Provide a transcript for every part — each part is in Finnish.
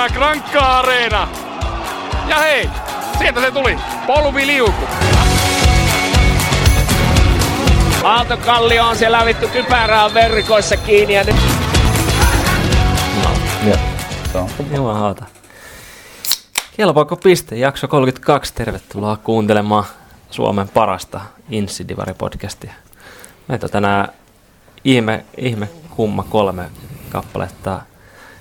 Täyttää Grankka Areena. Ja hei, sieltä se tuli. Polvi liuku. Aaltokallio on siellä vittu kypärää verkoissa kiinni ja nyt... Ja, se on. Jumalauta. Kelpaako piste? Jakso 32. Tervetuloa kuuntelemaan Suomen parasta Insidivari-podcastia. Meitä on tänään ihme, ihme kumma kolme kappaletta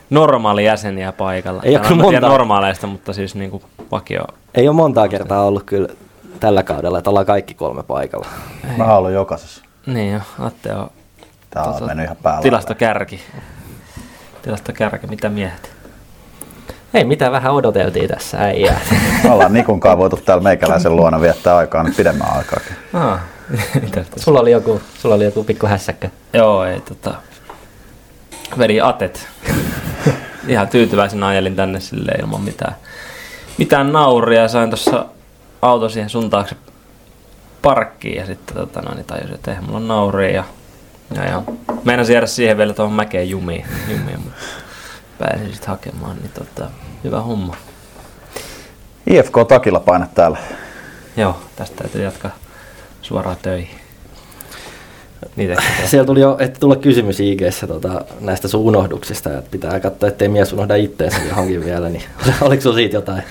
normaali jäseniä paikalla. Ei ole kyllä monta. normaaleista, mutta siis niinku vakio. Ei ole montaa kertaa ollut kyllä tällä kaudella, että ollaan kaikki kolme paikalla. Mä oon ollut jokaisessa. Niin jo, Atte on Tää on Tota, mennyt ihan päällä. tilastokärki. Tilastokärki, mitä miehet? Ei mitään, vähän odoteltiin tässä äijää. Me ollaan Nikun kanssa voitu täällä meikäläisen luona viettää aikaa nyt pidemmän aikaa. Ah, mitä sulla, oli joku, sulla oli joku pikku hässäkkä. Joo, ei tota... Veri atet. Ihan tyytyväisenä ajelin tänne sille ilman mitään, mitään nauria. Sain tuossa auto siihen sun taakse parkkiin ja sitten tota, no, niin tajusin, että eihän mulla on nauria. Ja, ja, ja meinasin jäädä siihen vielä tuohon mäkeen jumiin, jumiin mutta pääsin sitten hakemaan, niin tota, hyvä homma. IFK takilla painat täällä. Joo, tästä täytyy jatkaa suoraan töihin. Niitä Siellä tuli jo, että tulla kysymys ig tota, näistä sun unohduksista, että pitää katsoa, ettei mies unohda itteensä johonkin vielä, niin oliko sulla siitä jotain?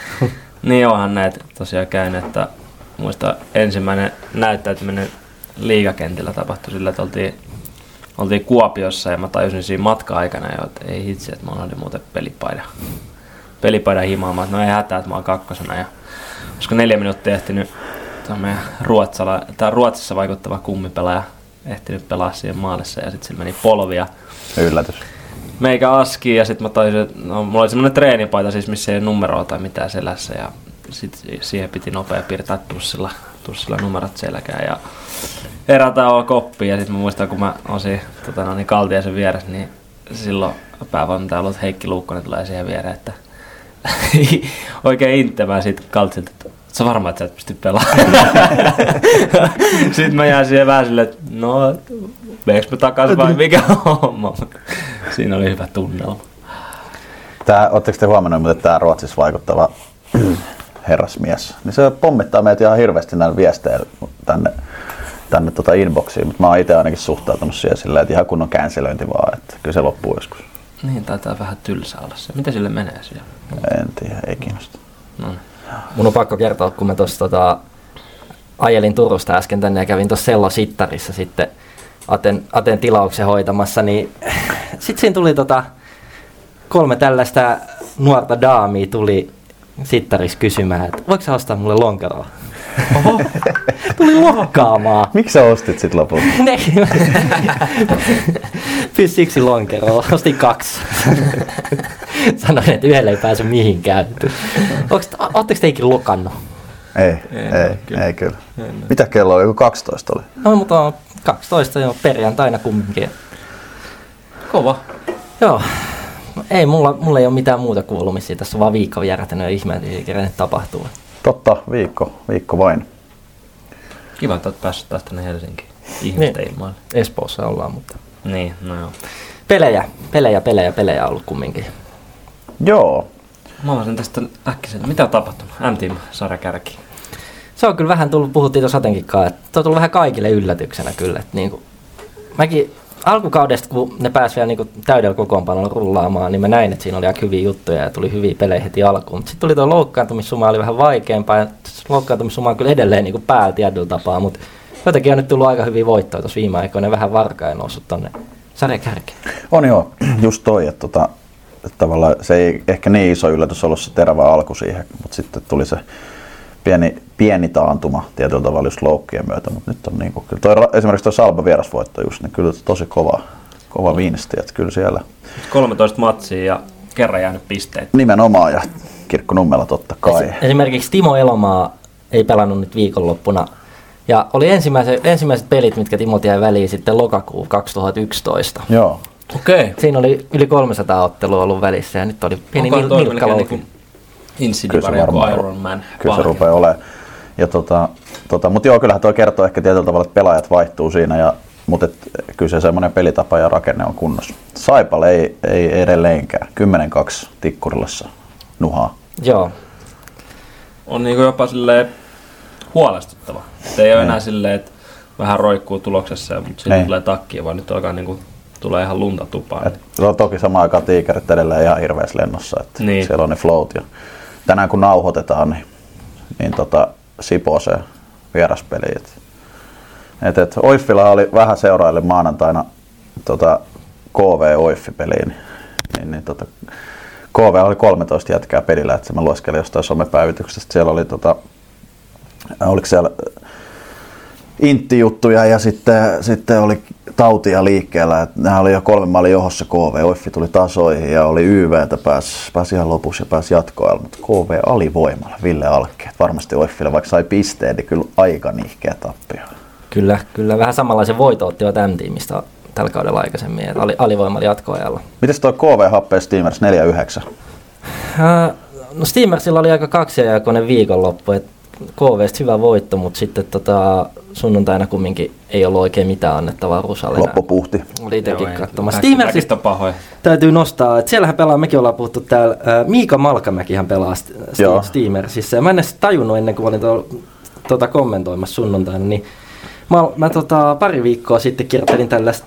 Niin onhan näitä tosiaan käynyt, että muista ensimmäinen näyttäytyminen liigakentillä tapahtui sillä, että oltiin, oltiin Kuopiossa ja mä tajusin siinä matka-aikana jo, että ei hitsi, että mä olin muuten pelipaida, pelipaida himaamaan, että no ei hätää, että mä oon kakkosena ja olisiko neljä minuuttia ehtinyt meidän Ruotsala, tai Ruotsissa vaikuttava kummipelaaja ehtinyt pelaa siihen maalissa ja sitten sillä meni polvia Yllätys. meikä aski ja sitten mä taisin, että no, mulla oli semmoinen treenipaita siis, missä ei ole numeroa tai mitään selässä ja sit siihen piti nopea piirtää tussilla, tussilla numerot selkään ja erätauolla koppiin ja sitten mä muistan kun mä osin tota, no, niin Kaltiaisen vieressä, niin silloin päävalmentaja ollut Heikki Luukkonen tulee siihen viereen, että oikein inttämään siitä Kaltsilta, että sä varma, että sä et pysty pelaamaan. Sitten mä jään siihen vähän silleen, että no, meneekö mä takaisin vai mikä on homma. Siinä oli hyvä tunnelma. Tää, ootteko te huomannut, että tämä Ruotsissa vaikuttava herrasmies, niin se pommittaa meitä ihan hirveästi näillä viesteillä tänne, tänne tota inboxiin, mutta mä oon itse ainakin suhtautunut siihen silleen, että ihan kunnon cancelöinti vaan, että kyllä se loppuu joskus. Niin, taitaa vähän tylsä olla se. Mitä sille menee siellä? En tiedä, ei kiinnosta. No, niin. Mun on pakko kertoa, kun mä tuossa tota, ajelin Turusta äsken tänne ja kävin tuossa Sello Sittarissa sitten Aten, Aten tilauksen hoitamassa, niin sitten siinä tuli tota, kolme tällaista nuorta daamia tuli Sittarissa kysymään, että voiko sä ostaa mulle lonkeroa? Oho, tuli lokkaamaan. Miksi sä ostit sit lopulta? Ne. Siksi lonkeroa. Ostin kaksi. Sanoin, että yhdelle ei pääse mihinkään. Oletteko teikin lokannut? Ei, En ei, kyllä. ei kyllä. Mitä kello oli? Joku 12 oli. No, mutta on 12 jo perjantaina kumminkin. Kova. Joo. No, ei, mulla, mulla ei ole mitään muuta kuulumisia. Tässä on vaan viikko järätänyt ja ihme, että ei kerran tapahtuu. Totta, viikko, viikko vain. Kiva, että oot päässyt taas tänne Helsinkiin. Ihmisten Niin. ilmoille. Espoossa ollaan, mutta Niin, no joo. pelejä, pelejä, pelejä, pelejä on ollut kumminkin. Joo, Mä olisin tästä äkkiseltä. Mitä on tapahtunut? M-Team sarjakärki. Se on kyllä vähän tullut, puhuttiin tuossa kanssa, että se on tullut vähän kaikille yllätyksenä kyllä. Että niin kuin, mäkin alkukaudesta, kun ne pääsivät vielä niin kuin täydellä kokoonpanolla rullaamaan, niin mä näin, että siinä oli aika hyviä juttuja ja tuli hyviä pelejä heti alkuun. Sitten tuli tuo loukkaantumissuma, oli vähän vaikeampaa ja loukkaantumissuma on kyllä edelleen niin päällä tietyllä tapaa, mutta jotenkin on nyt tullut aika hyviä voittoja tuossa viime aikoina, vähän varkaa ja noussut tonne sarjakärkeen. on joo. Just toi, että, tota, että tavallaan se ei ehkä niin iso yllätys ollut se terävä alku siihen, mutta sitten tuli se pieni, pieni taantuma tietyllä tavalla just loukkien myötä, mutta nyt on niin kuin, kyllä toi, esimerkiksi tuo Salba vierasvoitto just, niin kyllä tosi kova, kova vinsti, että kyllä siellä 13 matsia ja kerran jäänyt pisteet. nimenomaan ja Kirkko Nummela totta kai. Esimerkiksi Timo Elomaa ei pelannut nyt viikonloppuna. Ja oli ensimmäiset, ensimmäiset pelit, mitkä Timo jäi väliin sitten lokakuu 2011. Joo, Okei. Okay. Siinä oli yli 300 ottelua ollut välissä ja nyt oli pieni nil- nilkka melkein louki. kyllä se Insidivari joku varmaan Iron Man. Kyllä se rupeaa olemaan. Ja tota, tota, mutta joo, kyllähän tuo kertoo ehkä tietyllä tavalla, että pelaajat vaihtuu siinä, ja, mutta et, kyllä se semmoinen pelitapa ja rakenne on kunnossa. Saipal ei, ei edelleenkään. 10-2 Tikkurilassa nuhaa. Joo, On niinku jopa silleen huolestuttava. Et ei ole Niin. enää silleen, että vähän roikkuu tuloksessa, mutta sitten Niin. tulee takkia, vaan nyt alkaa niinku, tulee ihan lunta tupaan. Et se on toki samaan aikaan tiikerit edelleen ihan hirveässä lennossa, että Niin. siellä on ne float. Ja tänään kun nauhoitetaan, niin, niin tota, Siposeen vieraspeli. Et, et, et Oiffilla oli vähän seuraille maanantaina tota, KV Oiffi-peliin. Niin, niin, tota, KV oli 13 jätkää pelillä, että mä lueskelin jostain somepäivityksestä. Siellä oli tota, oliko siellä intti-juttuja ja sitten, sitten oli tautia liikkeellä. Et Nämä oli jo kolme maalin johossa KV. Oiffi tuli tasoihin ja oli YVtä, pääsi, pääsi ihan lopussa ja pääsi jatkoajalle. Mutta KV alivoimalla, Ville Alkke. Et varmasti Oiffille, vaikka sai pisteen, niin kyllä aika nihkeä tappio. kyllä, kyllä vähän samanlaisen voito ottivat M-tiimistä tällä kaudella aikaisemmin, että ali, alivoimalla jatkoajalla. Mites toi KV Happea Steamers 4-9? Ää, No Steamersilla oli aika kaksijakoinen viikonloppu, että KVstä hyvä voitto, mutta sitten tota, sunnuntaina kumminkin ei ollut oikein mitään annettavaa Rusalle. Loppupuhti. Oli itsekin katsomassa. Steamersista pahoja. täytyy nostaa, että siellähän pelaa, mekin ollaan puhuttu täällä, ää, Miika Malkamäkihän pelaa St- Joo. St- Steamersissa. Ja mä en edes tajunnut ennen kuin olin tuolla, tota, kommentoimassa sunnuntaina, niin mä, mä tota, pari viikkoa sitten kirjoittelin tällaista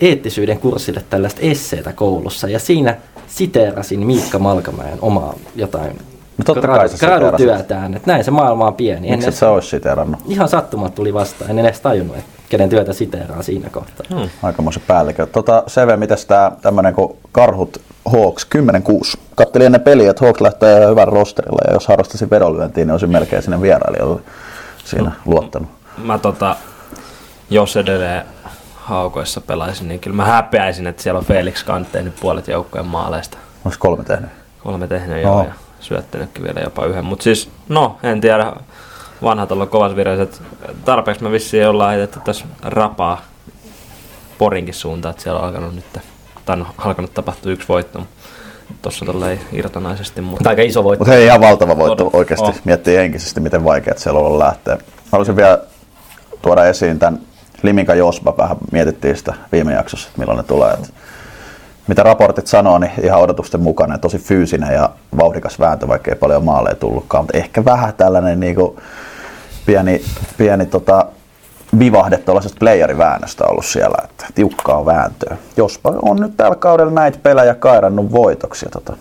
eettisyyden kurssille tällaista esseetä koulussa ja siinä siteerasin Miikka Malkamäen omaa jotain No totta kai gradu- sä siteerasit. gradutyötään, että näin se maailma on pieni. En Miksi sä ois siteerannut? ihan sattumat tuli vastaan, en edes tajunnut, että kenen työtä siteeraan siinä kohtaa. Hmm. Aikamoisen päällikö. Tota, Seve, mitäs tää tämmönen kuin Karhut Hawks 10-6? Kattelin ennen peliä, että Hawks lähtee ihan hyvän rosterilla ja jos harrastaisi vedonlyöntiin, niin olisin melkein sinne vierailijalle siinä luottanut. Mä tota, jos edelleen haukoissa pelaisin, niin kyllä mä häpeäisin, että siellä on Felix Kant tehnyt puolet joukkojen maaleista. Onko kolme tehnyt? Kolme tehnyt Oho. jo ja syöttänytkin vielä jopa yhden. Mutta siis, no, en tiedä. Vanhat olla kovasviraiset. Tarpeeksi me vissiin ollaan heitetty tässä rapaa Porinkin suuntaan, että siellä on alkanut nyt, tai on alkanut tapahtua yksi voitto. Tuossa tolleen irtonaisesti, mutta Aika iso voitto. Mutta hei, ihan valtava voitto On. oikeasti. On. Miettii henkisesti, miten vaikeat siellä on ollut lähteä. Haluaisin vielä tuoda esiin tämän Liminka Josba. Vähän mietittiin sitä viime jaksossa, että milloin ne tulee. Et mitä raportit sanoo, niin ihan odotusten mukainen. Tosi fyysinen ja vauhdikas vääntö, vaikka ei paljon maaleja tullutkaan. Mutta ehkä vähän tällainen niinku pieni, pieni tota, vivahde tuollaisesta playeriväännöstä ollut siellä, että tiukkaa vääntöä. Jospa on nyt tällä kaudella näitä pelejä kairannut voitoksi. ja Tota.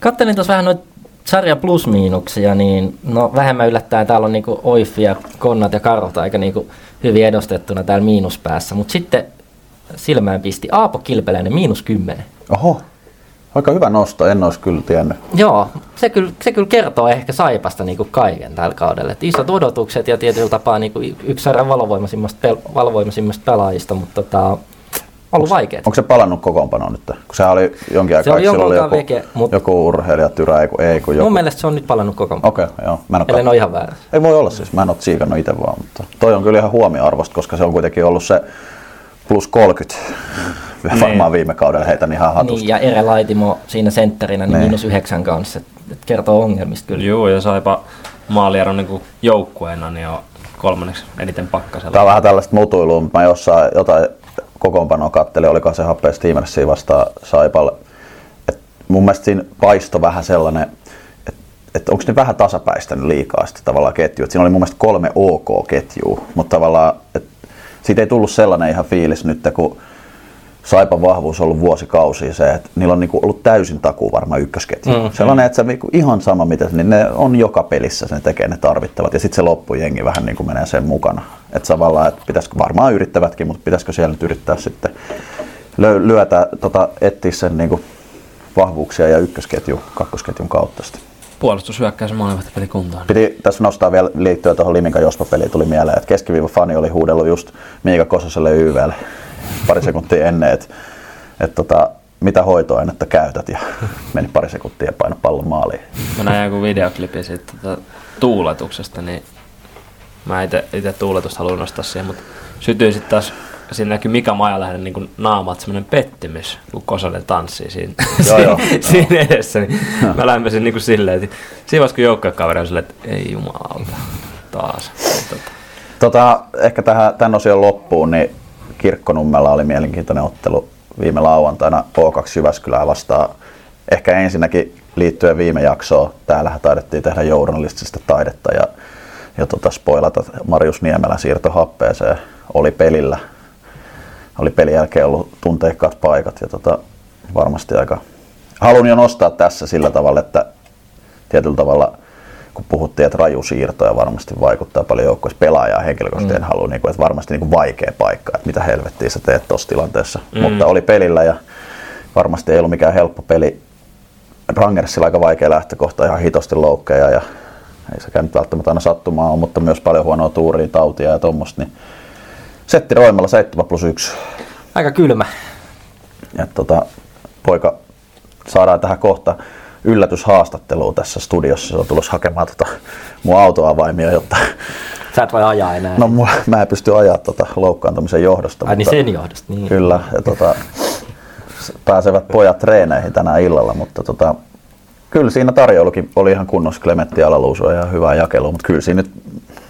Kattelin tuossa vähän noita sarjan plus-miinuksia, niin no vähemmän yllättäen täällä on niinku Oiffi ja Konnat ja Karot aika niinku hyvin edustettuna täällä miinuspäässä, mutta sitten silmään pisti Aapo Kilpeläinen miinus 10. Oho, aika hyvä nosto, en olisi kyllä tiennyt. Joo, se kyllä, se kyllä kertoo ehkä Saipasta niinku kaiken tällä kaudella. Et isot odotukset ja tietyllä tapaa niinku y- yksi sarjan valovoimaisimmasta, pel- valovoimaisimmasta pelaajista, mutta tota, ollut vaikeaa. Onko se palannut kokoonpanoon nyt? Kun sehän oli jonkin Se aikaa, oli jonkun sillä aikaa joku, veke, mut- joku urheilijatyrä, ei kun, ei kun joku. Mun mielestä se on nyt palannut koko Okei, okay, joo. Mä en ole Ellen ihan väärässä. Ei voi olla siis, mä en ole tsiikannut itse vaan, mutta toi on kyllä ihan huomioarvosta, koska se on kuitenkin ollut se plus 30 Niin. varmaan viime kaudella heitän ihan hatusta. Niin, ja Ere Laitimo siinä sentterinä niin Niin. miinus yhdeksän kanssa. Et, kertoo ongelmista kyllä. Joo, ja saipa maaliero niin joukkueena, niin on kolmanneksi eniten pakkasella. Tää on vähän tällaista mutuilua, mutta mä jossain jotain kokoonpanoa kattelin, oliko se happea Steamersia vastaan Saipalle. Et mun mielestä siinä paisto vähän sellainen, että et onko ne vähän tasapäistänyt liikaa sitten tavallaan ketju. Et siinä oli mun mielestä kolme OK-ketjua, mutta tavallaan et siitä ei tullut sellainen ihan fiilis nyt, kun Saipan vahvuus on ollut vuosikausia se, että niillä on niinku ollut täysin takuu varma ykkösketju. Mm, Sellainen, että se niinku ihan sama mitä, niin ne on joka pelissä, ne tekee ne tarvittavat ja sitten se loppujengi vähän niinku menee sen mukana. Että tavallaan, että pitäisikö, varmaan yrittävätkin, mutta pitäisikö siellä nyt yrittää sitten lö, lyötä, tota, etsiä sen niinku vahvuuksia ja ykkösketju, kakkosketjun kautta sitten. Puolustushyökkäys maalivahtipeli kuntoon. Piti tässä nostaa vielä liittyen tuohon Liminka Jospa-peliin tuli mieleen, että keskiviiva fani oli huudellut just Miika Kososelle YVlle pari sekuntia ennen, että, että tota, mitä hoitoainetta käytät ja meni pari sekuntia ja paino pallon maaliin. Mä näin joku videoklipi siitä tota, tuuletuksesta, niin mä ite tuuletusta haluan nostaa siihen, mutta sytyin sitten taas, siinä näkyy Mika Majalähden niin naamat semmoinen pettymys, kun Kosonen tanssii siinä, Joo, joo. siinä edessä, niin mä lämpäsin niin kuin silleen, että siinä vaiheessa kun joukkuekaveri on silleen, että ei jumalauta, taas. Tota, Tota, ehkä tähän, tämän osion loppuun, niin Kirkkonummella oli mielenkiintoinen ottelu viime lauantaina O2 Jyväskylää vastaan. Ehkä ensinnäkin liittyen viime jaksoon. Täällähän taidettiin tehdä journalistista taidetta ja, ja tota, spoilata Marius Niemelän siirto happeeseen. Oli pelillä. Oli pelin jälkeen ollut tunteikkaat paikat ja tota, varmasti aika... Haluan jo nostaa tässä sillä tavalla, että tietyllä tavalla kun puhuttiin, että raju siirtoja varmasti vaikuttaa paljon joukkueessa pelaajaa henkilökohtaisesti mm. en halua, niin kuin, että varmasti niin kuin vaikea paikka, että mitä helvettiä sä teet tuossa tilanteessa. Mm. Mutta oli pelillä ja varmasti ei ollut mikään helppo peli. Rangersilla aika vaikea lähtökohta, ihan hitosti loukkeja ja ei sekään nyt välttämättä aina sattumaa ole, mutta myös paljon huonoa tuuria, tautia ja tuommoista. Niin setti Roimalla 7 plus 1. Aika kylmä. Ja tota, poika saadaan tähän kohta yllätyshaastatteluun tässä studiossa. Se on tulossa hakemaan tota mun autoavaimia, jotta Sä et voi ajaa enää. No mulla, mä en pysty ajaa tota loukkaantumisen johdosta. Ai niin sen johdosta, niin. Kyllä, ja tota, pääsevät pojat treeneihin tänään illalla, mutta tota, kyllä siinä tarjoulukin oli ihan kunnossa. Klemetti Alaluuso ja hyvää jakelua, mutta kyllä siinä nyt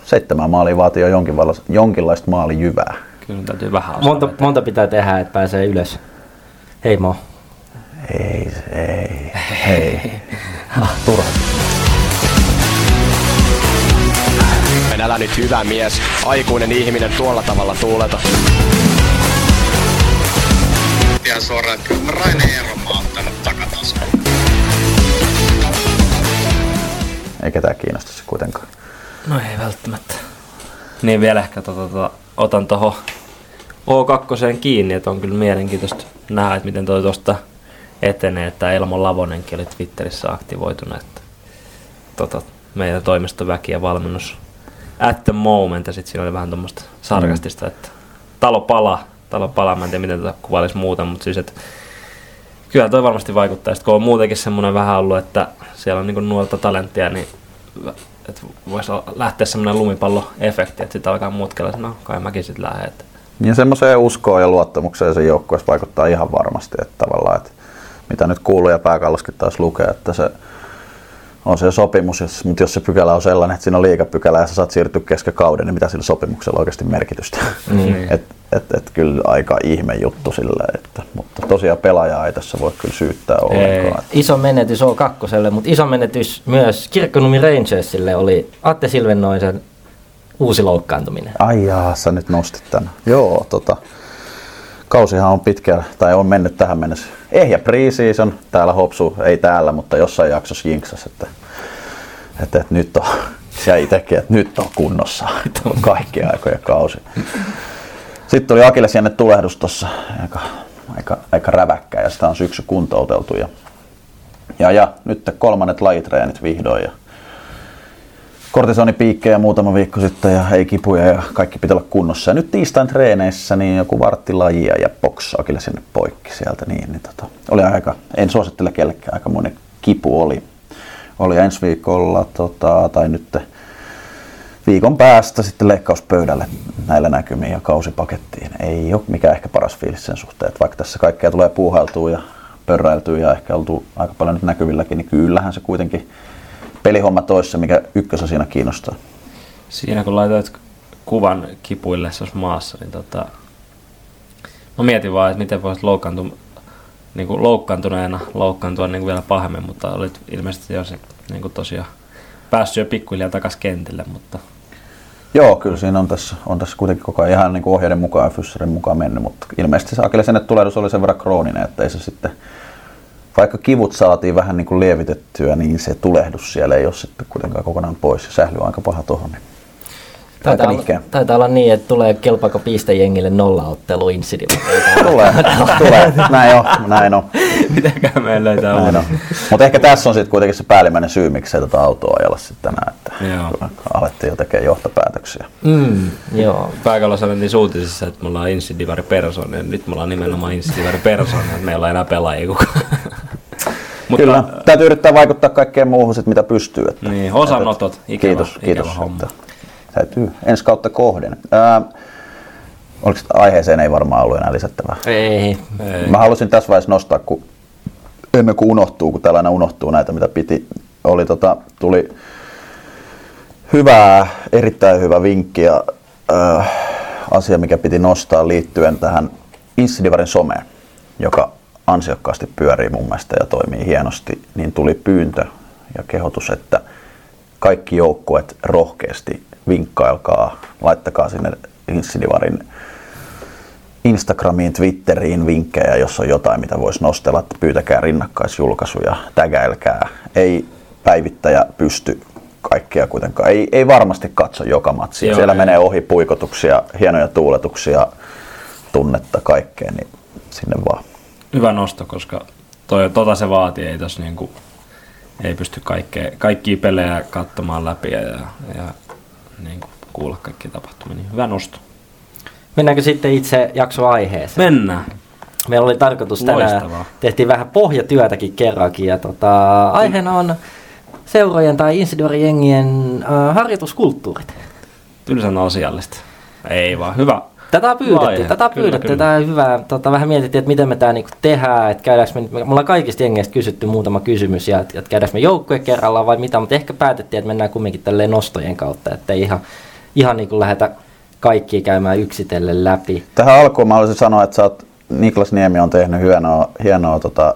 seitsemän maalia vaatii jo jonkinlaista, jonkinlaista maalijyvää. Kyllä täytyy vähän Monta, monta pitää tehdä, että pääsee ylös. Hei Mo. Ei, ei, ei. Turha. En älä nyt hyvä mies, aikuinen ihminen tuolla tavalla tuuleta. ihan suoraan, että Raine Eeron mä oon ottanut takataskuun. Ei ketään kiinnosta se kuitenkaan. No ei välttämättä. Niin vielä ehkä tota, tota, otan tuohon O2 kiinni, että on kyllä mielenkiintoista nähdä, että miten toi tuosta etenee, että Elmo Lavonenkin oli Twitterissä aktivoituna, että tota, meidän toimistoväki ja valmennus at the moment, ja sitten siinä oli vähän tuommoista sarkastista, että talo palaa, talo palaa, mä en tiedä miten tätä kuvailisi muuta, mutta siis, että kyllä toi varmasti vaikuttaa, sitten kun on muutenkin semmoinen vähän ollut, että siellä on niin nuorta talenttia, niin että voisi lähteä semmoinen lumipalloefekti, että sitten alkaa muut kelaa, no kai mäkin sitten lähden. Että. Ja semmoiseen uskoon ja luottamukseen sen joukkueessa vaikuttaa ihan varmasti, että tavallaan, että mitä nyt kuuluu ja pääkalloskin taas lukee, että se on se sopimus, jos, mutta jos se pykälä on sellainen, että siinä on liikapykälä ja sä saat siirtyä kesken kauden, niin mitä sillä sopimuksella oikeasti merkitystä? Mm. et, et, et, kyllä aika ihme juttu sillä, että, mutta tosiaan pelaajaa ei tässä voi kyllä syyttää ollenkaan. Iso menetys on kakkoselle, mutta iso menetys myös Kirkkonumi Rangersille oli Atte Silvennoisen uusi loukkaantuminen. Ai jaa, sä nyt nostit tämän. Joo, tota, kausihan on pitkä, tai on mennyt tähän mennessä. Ehjä preseason, täällä Hopsu, ei täällä, mutta jossain jaksossa jinksas, että, että, että nyt on, se itsekin, että nyt on kunnossa, että on kaikki aikoja kausi. Sitten tuli Akilles jänne tulehdus tuossa aika, aika, aika räväkkä ja sitä on syksy kuntouteltu. Ja, ja, ja nyt kolmannet lajitreenit vihdoin ja kortisonipiikkejä muutama viikko sitten ja ei kipuja ja kaikki pitää olla kunnossa. Ja nyt tiistain treeneissä niin joku varttilajia ja box Akilles sinne poikki sieltä. Niin, niin tota, oli aika, en suosittele kellekään, aika monen kipu oli. Oli ensi viikolla tota, tai nyt viikon päästä sitten leikkauspöydälle näillä näkymiin ja kausipakettiin. Ei ole mikään ehkä paras fiilis sen suhteen, että vaikka tässä kaikkea tulee puuhailtua ja pörräiltyä ja ehkä oltu aika paljon nyt näkyvilläkin, niin kyllähän se kuitenkin pelihomma toissa, mikä ykkössä siinä kiinnostaa. Siinä kun laitoit kuvan kipuille maassa, niin tota, mä mietin vaan, että miten voisit loukkaantua niin kuin loukkaantuneena loukkaantua niin kuin vielä pahemmin, mutta olit ilmeisesti jo se, niin kuin tosiaan päässyt jo pikkuhiljaa takaisin kentille, mutta Joo, kyllä siinä on tässä, on tässä kuitenkin koko ajan ihan niin kuin ohjeiden mukaan ja Fysserin mukaan mennyt, mutta ilmeisesti se Akilesen tulehdus oli sen verran krooninen, että ei se sitten, vaikka kivut saatiin vähän niin kuin lievitettyä, niin se tulehdus siellä ei ole sitten kuitenkaan kokonaan pois ja sähly on aika paha tuohon. Niin Taitaa olla, taitaa olla niin, että tulee kelpaako pistejengille nollaottelu Insidiva. tulee, tulee, näin on, näin on. Mitäkään meillä löytää näin on. Mutta ehkä tässä on sitten kuitenkin se päällimmäinen syy, miksi ei tätä autoa ajalla sitten tänään, että Joo. alettiin jo tekemään johtopäätöksiä. Mm, joo. Pääkallossa sanottiin suutisissa, että me ollaan Insidivari Person, ja nyt me ollaan nimenomaan Insidivari Person, että meillä ei enää pelaajia kukaan. Mutta, Kyllä, täytyy yrittää vaikuttaa kaikkeen muuhun, sit, mitä pystyy. Että, niin, osanotot, ikävä, kiitos, ikävä kiitos, homma. Että, täytyy ensi kautta kohden. Ää, oliko aiheeseen ei varmaan ollut enää lisättävää? Ei. Ei. Mä halusin tässä vaiheessa nostaa, kun ennen kuin unohtuu, kun täällä aina unohtuu näitä, mitä piti, oli tota, tuli hyvää, erittäin hyvä vinkki ja äh, asia, mikä piti nostaa liittyen tähän Insidivarin someen, joka ansiokkaasti pyörii mun mielestä ja toimii hienosti, niin tuli pyyntö ja kehotus, että kaikki joukkueet rohkeasti vinkkailkaa, laittakaa sinne Insidivarin Instagramiin, Twitteriin vinkkejä, jos on jotain, mitä voisi nostella, että pyytäkää rinnakkaisjulkaisuja, tägäilkää. Ei päivittäjä pysty kaikkea kuitenkaan. Ei, ei varmasti katso joka matsia. Joo, Siellä ei. menee ohi puikotuksia, hienoja tuuletuksia, tunnetta, kaikkea, niin sinne vaan. Hyvä nosto, koska toi, tota se vaatii, ei tos niinku, ei pysty kaikkea, kaikkia pelejä katsomaan läpi ja, ja, niinku, kuulla kaikkia tapahtumia. Niin hyvä nosto. Mennäänkö sitten itse jaksoaiheeseen? Mennään. Meillä oli tarkoitus tänään, Loistavaa. tehtiin vähän pohjatyötäkin kerrankin ja tota, aiheena on seurojen tai Insidorin-jengien äh, harjoituskulttuurit. Tylsän asiallista. Ei vaan, hyvä. Tätä Vaihe. tätä Kyllä, kyllä. tätä on hyvä. Tota, vähän mietittiin, että miten me tämä niinku tehdään, että käydäänkö me, me ollaan kaikista jengeistä kysytty muutama kysymys ja että, käydäänkö me joukkue kerrallaan vai mitä, mutta ehkä päätettiin, että mennään kumminkin tälleen nostojen kautta, että ei ihan, ihan niin kuin lähdetä kaikkia käymään yksitellen läpi. Tähän alkuun mä haluaisin sanoa, että sä oot, Niklas Niemi on tehnyt hienoa, hienoa tota,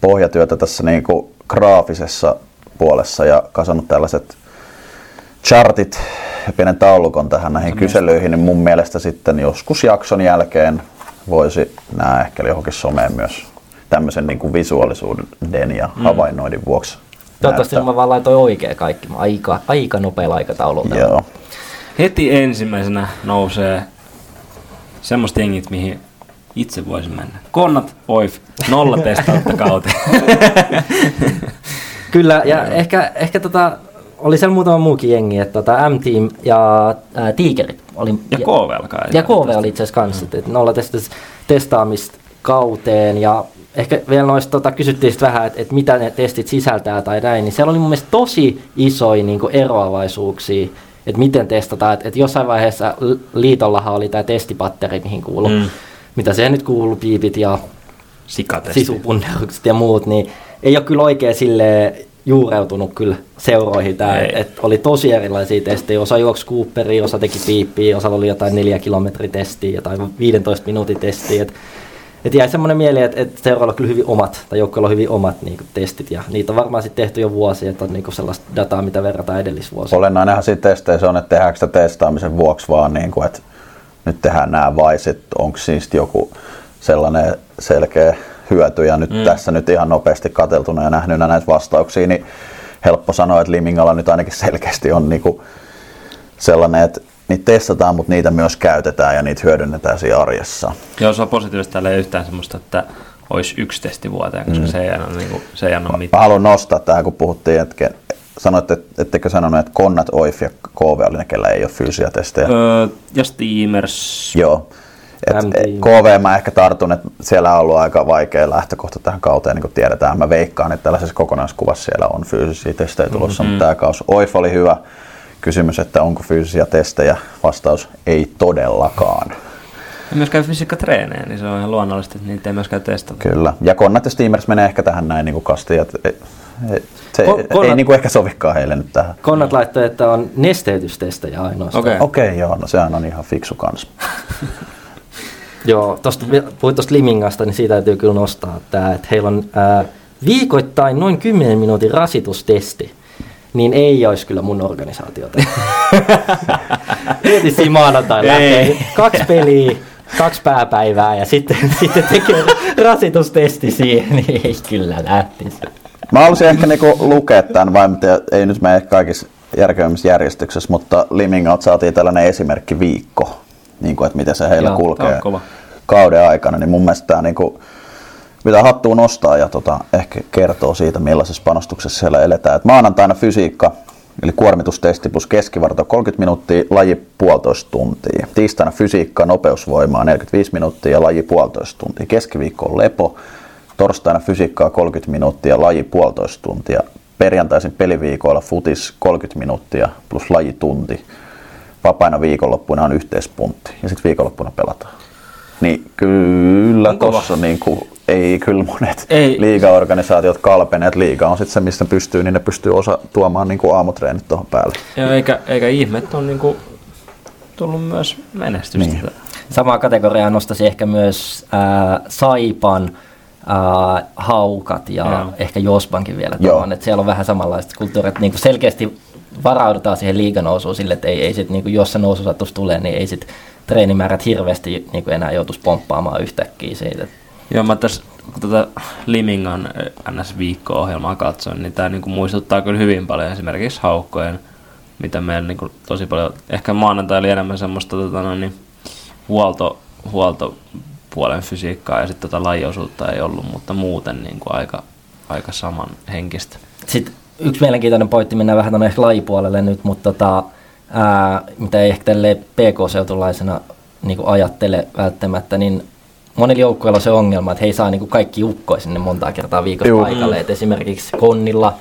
pohjatyötä tässä niinku graafisessa puolessa ja kasannut tällaiset chartit ja pienen taulukon tähän näihin kyselyihin, niin mun mielestä sitten joskus jakson jälkeen voisi nämä ehkä johonkin someen myös tämmöisen niin kuin visuaalisuuden ja havainnoinnin vuoksi. Toivottavasti näyttää. mä vaan laitoin oikein kaikki. Mä aika, aika nopealla aikataululla. Joo. Heti ensimmäisenä nousee semmoista jengit, mihin itse voisin mennä. Konnat, oif, nolla testausta kauteen. Kyllä, ja ehkä, ehkä tota, oli siellä muutama muukin jengi, että tota M-Team ja ää, Tigerit oli... Ja KV alkaa. Ja KV oli itse asiassa kanssa, että nolla testas, testaamista kauteen ja ehkä vielä noista tota, kysyttiin sit vähän, että, että mitä ne testit sisältää tai näin, niin siellä oli mun mielestä tosi isoja niin eroavaisuuksia, että miten testataan, että, että jossain vaiheessa liitollahan oli tämä testipatteri, mihin kuuluu, Mm. mm. mitä siihen nyt kuuluu, piipit ja sisupunnerukset ja muut, niin ei ole kyllä oikein sille juureutunut kyllä seuroihin tämä, että et oli tosi erilaisia testejä, osa juoksi Cooperia, osa teki piippiä, osa oli jotain neljä kilometrin testiä, jotain 15 minuutin testiä, että et jäi semmoinen mieli, että et seuroilla on kyllä hyvin omat, tai joukkoilla on hyvin omat niinku, testit, ja niitä on varmaan sitten tehty jo vuosia, että on niinku sellaista dataa, mitä verrataan edellisvuosiin. Olennainenhan siinä testeissä on, että tehdäänkö sitä testaamisen vuoksi vaan niin kuin, että nyt tehdään nämä vai sit onko siis joku sellainen selkeä hyöty ja nyt mm. tässä nyt ihan nopeasti kateltuna ja nähneenä näitä vastauksia, niin helppo sanoa, että Limingalla nyt ainakin selkeästi on niin kuin sellainen, että niitä testataan, mutta niitä myös käytetään ja niitä hyödynnetään siinä arjessa. Joo, se on positiivista, täällä ei yhtään semmoista, että olisi yksi testi vuoteen, koska mm. se, ei anna, niin kuin, se ei anna Mä mitään. haluan nostaa tähän, kun puhuttiin, että sanoitte, ettekö sanonut, että Konnat, OIF ja KV oli ne, kellä ei ole fyysisiä testejä. Öö, ja Steamers. Joo. Et, KV mä ehkä tartun, että siellä on ollut aika vaikea lähtökohta tähän kauteen, niin kuin tiedetään. Mä veikkaan, että tällaisessa kokonaiskuvassa siellä on fyysisiä testejä tulossa, mm-hmm. mutta tämä kausi OIF oli hyvä kysymys, että onko fyysisiä testejä. Vastaus ei todellakaan. Ja myöskään fysiikkatreenejä, niin se on ihan luonnollista, että niitä ei myöskään testata. Kyllä. Ja Konnat ja Steamers menee ehkä tähän näin niin kuin kastiin, että se Ko- ei, Konnat- ei niin kuin ehkä sovikaan heille nyt tähän. Konnat laittoi, että on nesteytystestejä ainoastaan. Okei. Okei, okay, joo, no sehän on ihan fiksu kans. Joo, tosta, puhuit tuosta Limingasta, niin siitä täytyy kyllä nostaa tämä, että heillä on ää, viikoittain noin 10 minuutin rasitustesti, niin ei olisi kyllä mun organisaatiota. Mieti siinä maanantai lähtee kaksi peliä, kaksi pääpäivää ja sitten, sitten tekee rasitustesti siihen, niin ei kyllä lähtisi. Mä haluaisin ehkä niinku lukea tämän, vai mitä, ei nyt mene kaikissa järkevimmissä järjestyksessä, mutta Limingalta saatiin tällainen esimerkki viikko, niin kuin, että miten se heillä Joo, kulkee on kova. Kauden aikana, niin mun mielestä tämä niinku, pitää hattua nostaa ja tota, ehkä kertoo siitä, millaisessa panostuksessa siellä eletään. Et maanantaina fysiikka, eli kuormitustesti plus keskivarto 30 minuuttia, laji puolitoista tuntia. Tiistaina fysiikka, nopeusvoimaa 45 minuuttia ja laji puolitoista tuntia. Keskiviikko on lepo, torstaina fysiikkaa 30 minuuttia, laji puolitoista tuntia. Perjantaisin peliviikoilla futis 30 minuuttia plus lajitunti. Vapaina viikonloppuna on yhteispuntti ja sitten viikonloppuna pelataan. Niin kyllä tuossa niin kuin, ei kyllä monet Ei. liigaorganisaatiot kalpeneet. Liiga on sitten se, missä pystyy, niin ne pystyy osa tuomaan niin kuin aamutreenit tuohon päälle. Ja eikä, eikä ihme, että on niinku tullut myös menestystä. Niin. Samaa kategoriaa nostaisin ehkä myös ää, Saipan ää, haukat ja Joo. ehkä Jospankin vielä Joo. tuohon. Että siellä on vähän samanlaiset kulttuurit, että niin selkeästi varaudutaan siihen liiganousuun sille, että ei, ei sit, niin jos se nousu sattuisi tulee, niin ei sit treenimäärät hirveästi niin enää joutuisi pomppaamaan yhtäkkiä siitä. Joo, mä tässä kun tätä Limingan NS-viikko-ohjelmaa katsoin, niin tämä niinku muistuttaa kyllä hyvin paljon esimerkiksi haukkojen, mitä meillä niinku tosi paljon, ehkä maanantai oli enemmän semmoista tota, noin, niin, huolto, huoltopuolen fysiikkaa ja sitten tota lajiosuutta ei ollut, mutta muuten niinku aika, aika saman henkistä. Sitten yksi mielenkiintoinen pointti, mennään vähän tuonne ehkä lajipuolelle nyt, mutta tota, ää, mitä ei ehkä tälleen PK-seutulaisena niin ajattele välttämättä, niin monilla joukkueilla on se ongelma, että he ei saa niin kaikki ukkoja sinne montaa kertaa viikossa Juu. paikalle. Et esimerkiksi Konnilla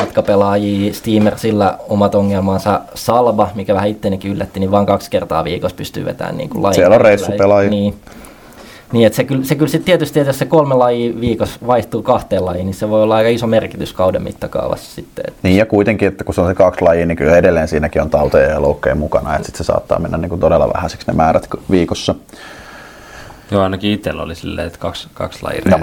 matkapelaajia, Steamersillä omat ongelmansa, Salba, mikä vähän ittenikin yllätti, niin vain kaksi kertaa viikossa pystyy vetämään niin kuin Siellä on reissupelaajia. Niin, niin, että se kyllä, se kyllä sit tietysti, että jos se kolme lajia viikossa vaihtuu kahteen lajiin, niin se voi olla aika iso merkitys kauden mittakaavassa sitten. Et Niin ja kuitenkin, että kun se on se kaksi lajia, niin kyllä edelleen siinäkin on tauteja ja loukkeja mukana, että sitten se saattaa mennä niin kuin todella vähäiseksi ne määrät viikossa. Joo, ainakin itsellä oli silleen, että kaksi, kaksi lajia No,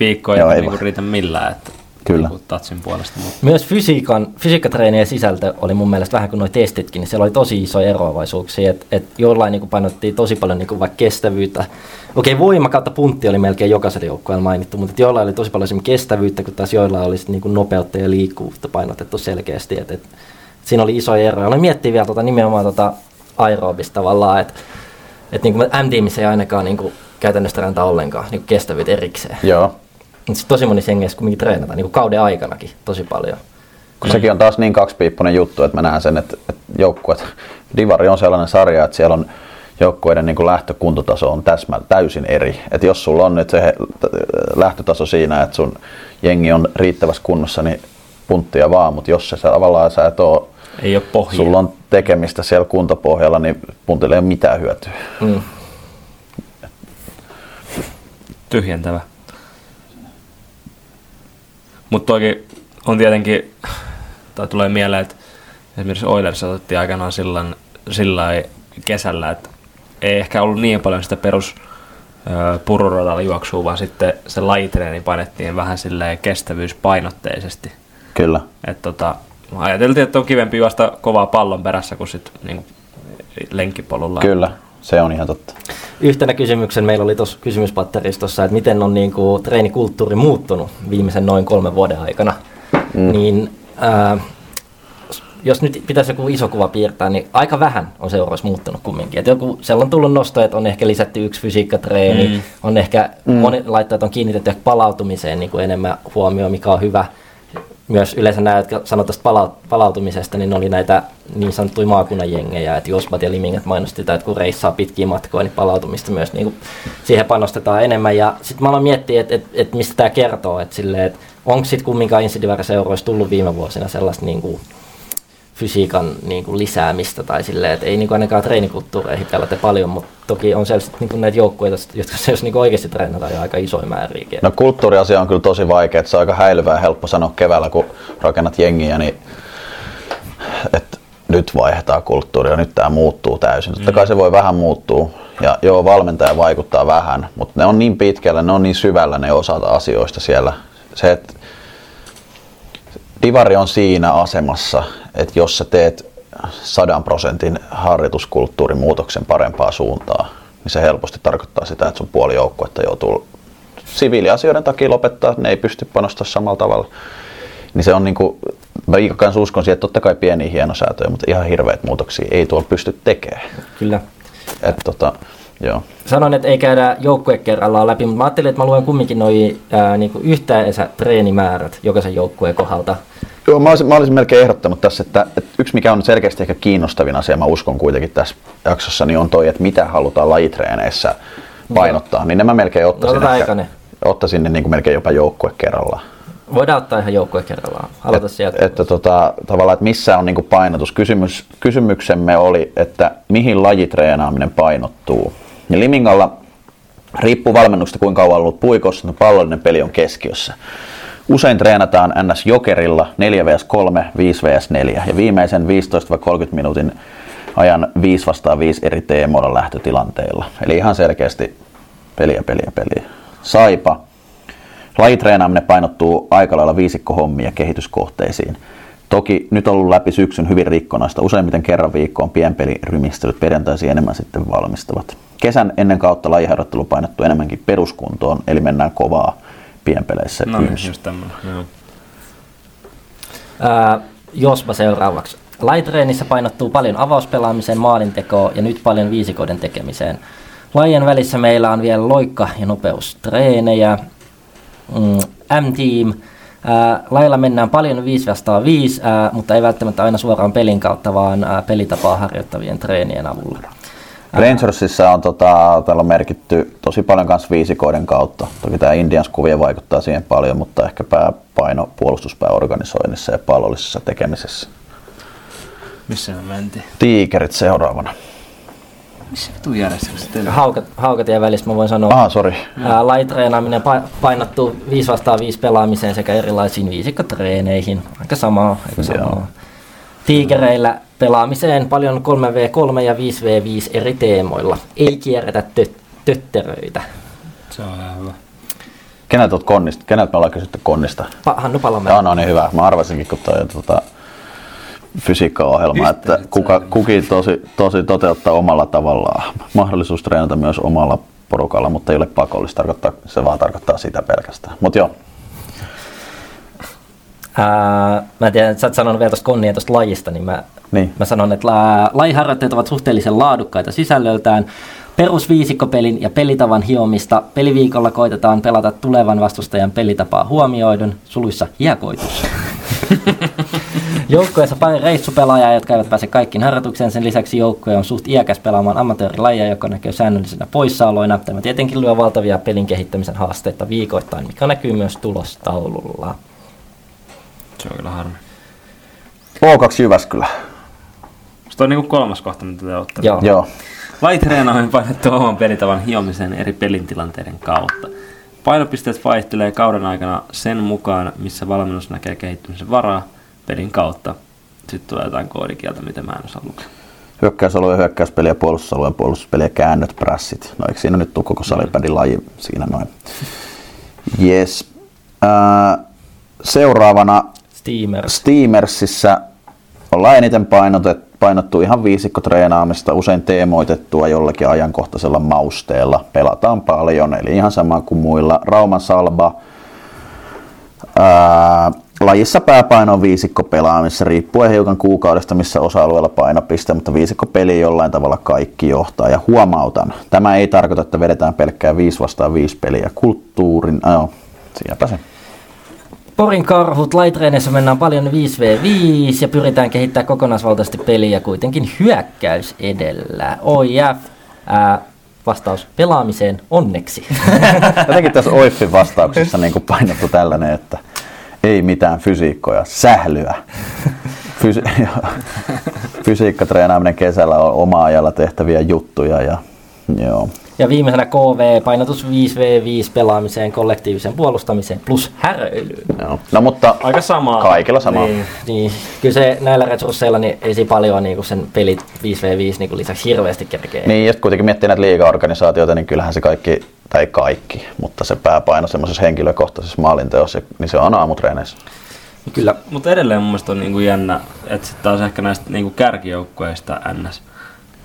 viikkoa ei Joo, ei niinku vaan. riitä millään, että Kyllä. niinku tatsin puolesta. Mutta Myös fysiikan, fysiikkatreenien sisältö oli mun mielestä vähän kuin nuo testitkin, niin siellä oli tosi iso eroavaisuuksia, että et jollain niin painottiin tosi paljon niin vaikka kestävyyttä. Okei, voima kautta puntti oli melkein jokaisella joukkueella mainittu, mutta jollain oli tosi paljon esimerkiksi kestävyyttä, kun taas joillain oli niin nopeutta ja liikkuvuutta painotettu selkeästi. Et, et, siinä oli iso ero. Ja miettii vielä tota, nimenomaan tota aerobista tavallaan, että et, niin M-tiimissä ei ainakaan niin kuin, käytännössä treenata ollenkaan niin kuin kestävyyttä erikseen. Joo. Mutta sit tosi monissa jengeissä kuitenkin treenataan niin kuin kauden aikanakin tosi paljon. Kun sekin on taas niin kaksipiippunen juttu, että mä näen sen, että, että joukkueet, Divari on sellainen sarja, että siellä on joukkueiden niin kuin lähtökuntotaso on täsmä, täysin eri. Että jos sulla on nyt se lähtötaso siinä, että sun jengi on riittävässä kunnossa, niin punttia vaan, mutta jos se tavallaan sä et oo, ei ole pohjaa. sulla on tekemistä siellä kuntopohjalla, niin puntille ei ole mitään hyötyä. Mm. tyhjentävä. Mutta toki on tietenkin, tai tulee mieleen, että esimerkiksi Oilers otettiin aikanaan sillä, sillä kesällä, että ei ehkä ollut niin paljon sitä perus pururadalla juoksua, vaan sitten se lajitreeni painettiin vähän silleen kestävyyspainotteisesti. Kyllä. Et tota, ajateltiin, että on kivempi juosta kovaa pallon perässä kuin sit niinku lenkkipolulla. Kyllä, se on ihan totta. Yhtenä kysymyksen meillä oli tuossa kysymyspatteristossa, että miten on niin kuin, treenikulttuuri muuttunut viimeisen noin kolmen vuoden aikana. Mm. Niin ää, jos nyt pitäisi joku iso kuva piirtää, niin aika vähän on seuroissa muuttunut kumminkin. Et joku, siellä on tullut nosto, että on ehkä lisätty yksi fysiikkatreeni, mm. on ehkä mm. moni laitteet on kiinnitetty palautumiseen niin kuin enemmän huomioon, mikä on hyvä. Myös yleensä nämä, jotka sanovat tästä pala- palautumisesta, niin ne oli näitä niin sanottuja maakunnan jengejä, että Jospat ja Limingat mainosti että kun reissaa pitkiä matkoja, niin palautumista myös niin kuin, siihen panostetaan enemmän. Ja sitten mä aloin miettiä, että, että, että mistä tämä kertoo, että, että onko sitten kumminkaan Insidivar-seuroissa tullut viime vuosina sellaista niin kuin, fysiikan niin kuin lisäämistä tai silleen, että ei niin kuin ainakaan treenikulttuureihin pelata paljon, mutta toki on siellä sit, niin kuin näitä joukkueita, jotka se jos niin kuin oikeasti treenataan jo aika isoja määriä. No kulttuuriasia on kyllä tosi vaikea, että se on aika häilyvää ja helppo sanoa keväällä, kun rakennat jengiä, niin että nyt vaihdetaan kulttuuria, nyt tämä muuttuu täysin. Totta kai se voi vähän muuttua ja joo, valmentaja vaikuttaa vähän, mutta ne on niin pitkällä, ne on niin syvällä ne osat asioista siellä. Se, että Divari on siinä asemassa, että jos sä teet sadan prosentin harjoituskulttuurimuutoksen parempaa suuntaa, niin se helposti tarkoittaa sitä, että sun puoli joukkuetta joutuu siviiliasioiden takia lopettaa, ne ei pysty panostamaan samalla tavalla. Niin se on niinku, mä kanssa uskon siihen, että totta kai pieniä hienosäätöjä, mutta ihan hirveät muutoksia ei tuolla pysty tekemään. Kyllä. Et tota, joo. Sanoin, että ei käydä joukkue kerrallaan läpi, mutta mä ajattelin, että mä luen kumminkin noin niin treenimäärät jokaisen joukkueen kohdalta. Joo, mä olisin, mä olisin melkein ehdottanut tässä, että, että yksi mikä on selkeästi ehkä kiinnostavin asia, mä uskon kuitenkin tässä jaksossa, niin on toi, että mitä halutaan lajitreeneissä painottaa. Niin nämä melkein ottaisin, otetaan ehkä, ottaisin ne niin kuin melkein jopa joukkue kerrallaan. Voidaan ottaa ihan joukkue kerrallaan. Aloita sieltä. Että tota, tavallaan, että missä on niin kuin painotus. Kysymys, kysymyksemme oli, että mihin lajitreenaaminen painottuu. Ja Limingalla riippuu valmennuksesta, kuinka kauan on ollut puikossa, että pallollinen peli on keskiössä. Usein treenataan NS Jokerilla 4 vs 3, 5 vs 4 ja viimeisen 15-30 minuutin ajan 5 vastaan 5 eri teemoilla lähtötilanteilla. Eli ihan selkeästi peliä, peliä, peliä. Saipa Lajitreenaaminen painottuu aika lailla viisikkohommiin ja kehityskohteisiin. Toki nyt on ollut läpi syksyn hyvin rikkonaista. Useimmiten kerran viikkoon pienpelirymistelyt perjantaisin enemmän sitten valmistavat. Kesän ennen kautta lajiharjoittelu painottuu enemmänkin peruskuntoon, eli mennään kovaa pienpeleissä No niin, just tämmönen. Joo. Ää, jospa seuraavaksi. Lajitreenissä painottuu paljon avauspelaamiseen, maalintekoon ja nyt paljon viisikoiden tekemiseen. Lajien välissä meillä on vielä loikka- ja nopeustreenejä. Mm, M-Team. Ää, lailla mennään paljon 5 vastaan 5, ää, mutta ei välttämättä aina suoraan pelin kautta, vaan ää, pelitapaa harjoittavien treenien avulla. Rangersissa on, tota, täällä on merkitty tosi paljon myös viisikoiden kautta. Toki tämä Indians-kuvia vaikuttaa siihen paljon, mutta ehkä pääpaino puolustuspääorganisoinnissa ja pallollisessa tekemisessä. Missä me mentiin? Tiikerit seuraavana. Missä vitu järjestyksessä teillä? Haukat, haukatien välissä mä voin sanoa. Ah, sori. Ää, Lajitreenaaminen pa- painottuu 5 vastaan 5 pelaamiseen sekä erilaisiin viisikkotreeneihin. Aika samaa. Aika samaa. Joo. Tiikereillä pelaamiseen paljon 3v3 ja 5v5 eri teemoilla. Ei kierretä tö- tötteröitä. Se on ihan hyvä. Keneltä, konnista? Keneltä me ollaan kysytty konnista? Pa- Hannu Palomäki. Joo, no niin hyvä. Mä arvasinkin, kun toi tota, fysiikkaohjelma, että kuka, kukin tosi, tosi toteuttaa omalla tavallaan. Mahdollisuus treenata myös omalla porukalla, mutta ei ole pakollista. Tarkoittaa, se vaan tarkoittaa sitä pelkästään. Mutta joo, Ää, mä en tiedä, että sä oot sanonut vielä tuosta konnia tuosta lajista, niin mä, Niin. mä sanon, että la- lajiharjoitteet ovat suhteellisen laadukkaita sisällöltään. Perusviisikkopelin ja pelitavan hiomista peliviikolla koitetaan pelata tulevan vastustajan pelitapaa huomioidun, suluissa hiekoitus. Joukkueessa pari reissupelaajaa, jotka eivät pääse kaikkiin harjoitukseen. Sen lisäksi joukkue on suht iäkäs pelaamaan amatöörilajia, joka näkyy säännöllisenä poissaoloina. Tämä tietenkin lyö valtavia pelin kehittämisen haasteita viikoittain, mikä näkyy myös tulostaululla. Se on kyllä harmi. O2 Jyväskylä. Se on niinku kolmas kohta, mitä te olette. Joo. Joo. Lajitreenaaminen painottuu oman pelitavan hiomiseen eri pelintilanteiden kautta. Painopisteet vaihtelee kauden aikana sen mukaan, missä valmennus näkee kehittymisen varaa pelin kautta. Sitten tulee jotain koodikieltä, mitä mä en osaa lukea. Hyökkäysalueen hyökkäyspeli ja puolustusalueen puolustuspeli ja käännöt, prässit. No eikö siinä nyt tule koko salipädin laji siinä noin? Yes. Äh, seuraavana Steamers. Steamersissa ollaan eniten painotet, painottu ihan viisikkotreenaamista, usein teemoitettua jollakin ajankohtaisella mausteella. Pelataan paljon, eli ihan sama kuin muilla. Rauman salba. Ää, lajissa pääpaino on viisikko pelaamissa, riippuen hiukan kuukaudesta, missä osa-alueella painopiste, mutta viisikko peli jollain tavalla kaikki johtaa. Ja huomautan, tämä ei tarkoita, että vedetään pelkkää 5 vastaan 5 peliä. Kulttuurin, no, siinäpä se. Porin karhut, laitreeneissä mennään paljon 5v5 ja pyritään kehittämään kokonaisvaltaisesti peliä kuitenkin hyökkäys edellä. OIF, ää, vastaus pelaamiseen onneksi. Jotenkin tässä OIFin vastauksessa niin painottu tällainen, että ei mitään fysiikkoja, sählyä. Fysi- Fysiikkatreenaaminen kesällä on oma ajalla tehtäviä juttuja ja joo. Ja viimeisenä KV, painotus 5v5 pelaamiseen, kollektiiviseen puolustamiseen plus häröilyyn. joo. No mutta Aika samaa. Kaikilla sama. Niin. Niin, kyllä se näillä resursseilla niin ei siinä paljon niin kuin sen pelit 5v5 niin kuin lisäksi hirveästi kerkee. niin, ja kuitenkin miettii näitä liiga-organisaatioita, niin kyllähän se kaikki, tai kaikki, mutta se pääpaino semmoisessa henkilökohtaisessa maalinteossa, niin se on aamutreeneissä. Kyllä. Mutta edelleen mun mielestä on niinku jännä, että sitten taas ehkä näistä niinku kärkijoukkueista NS.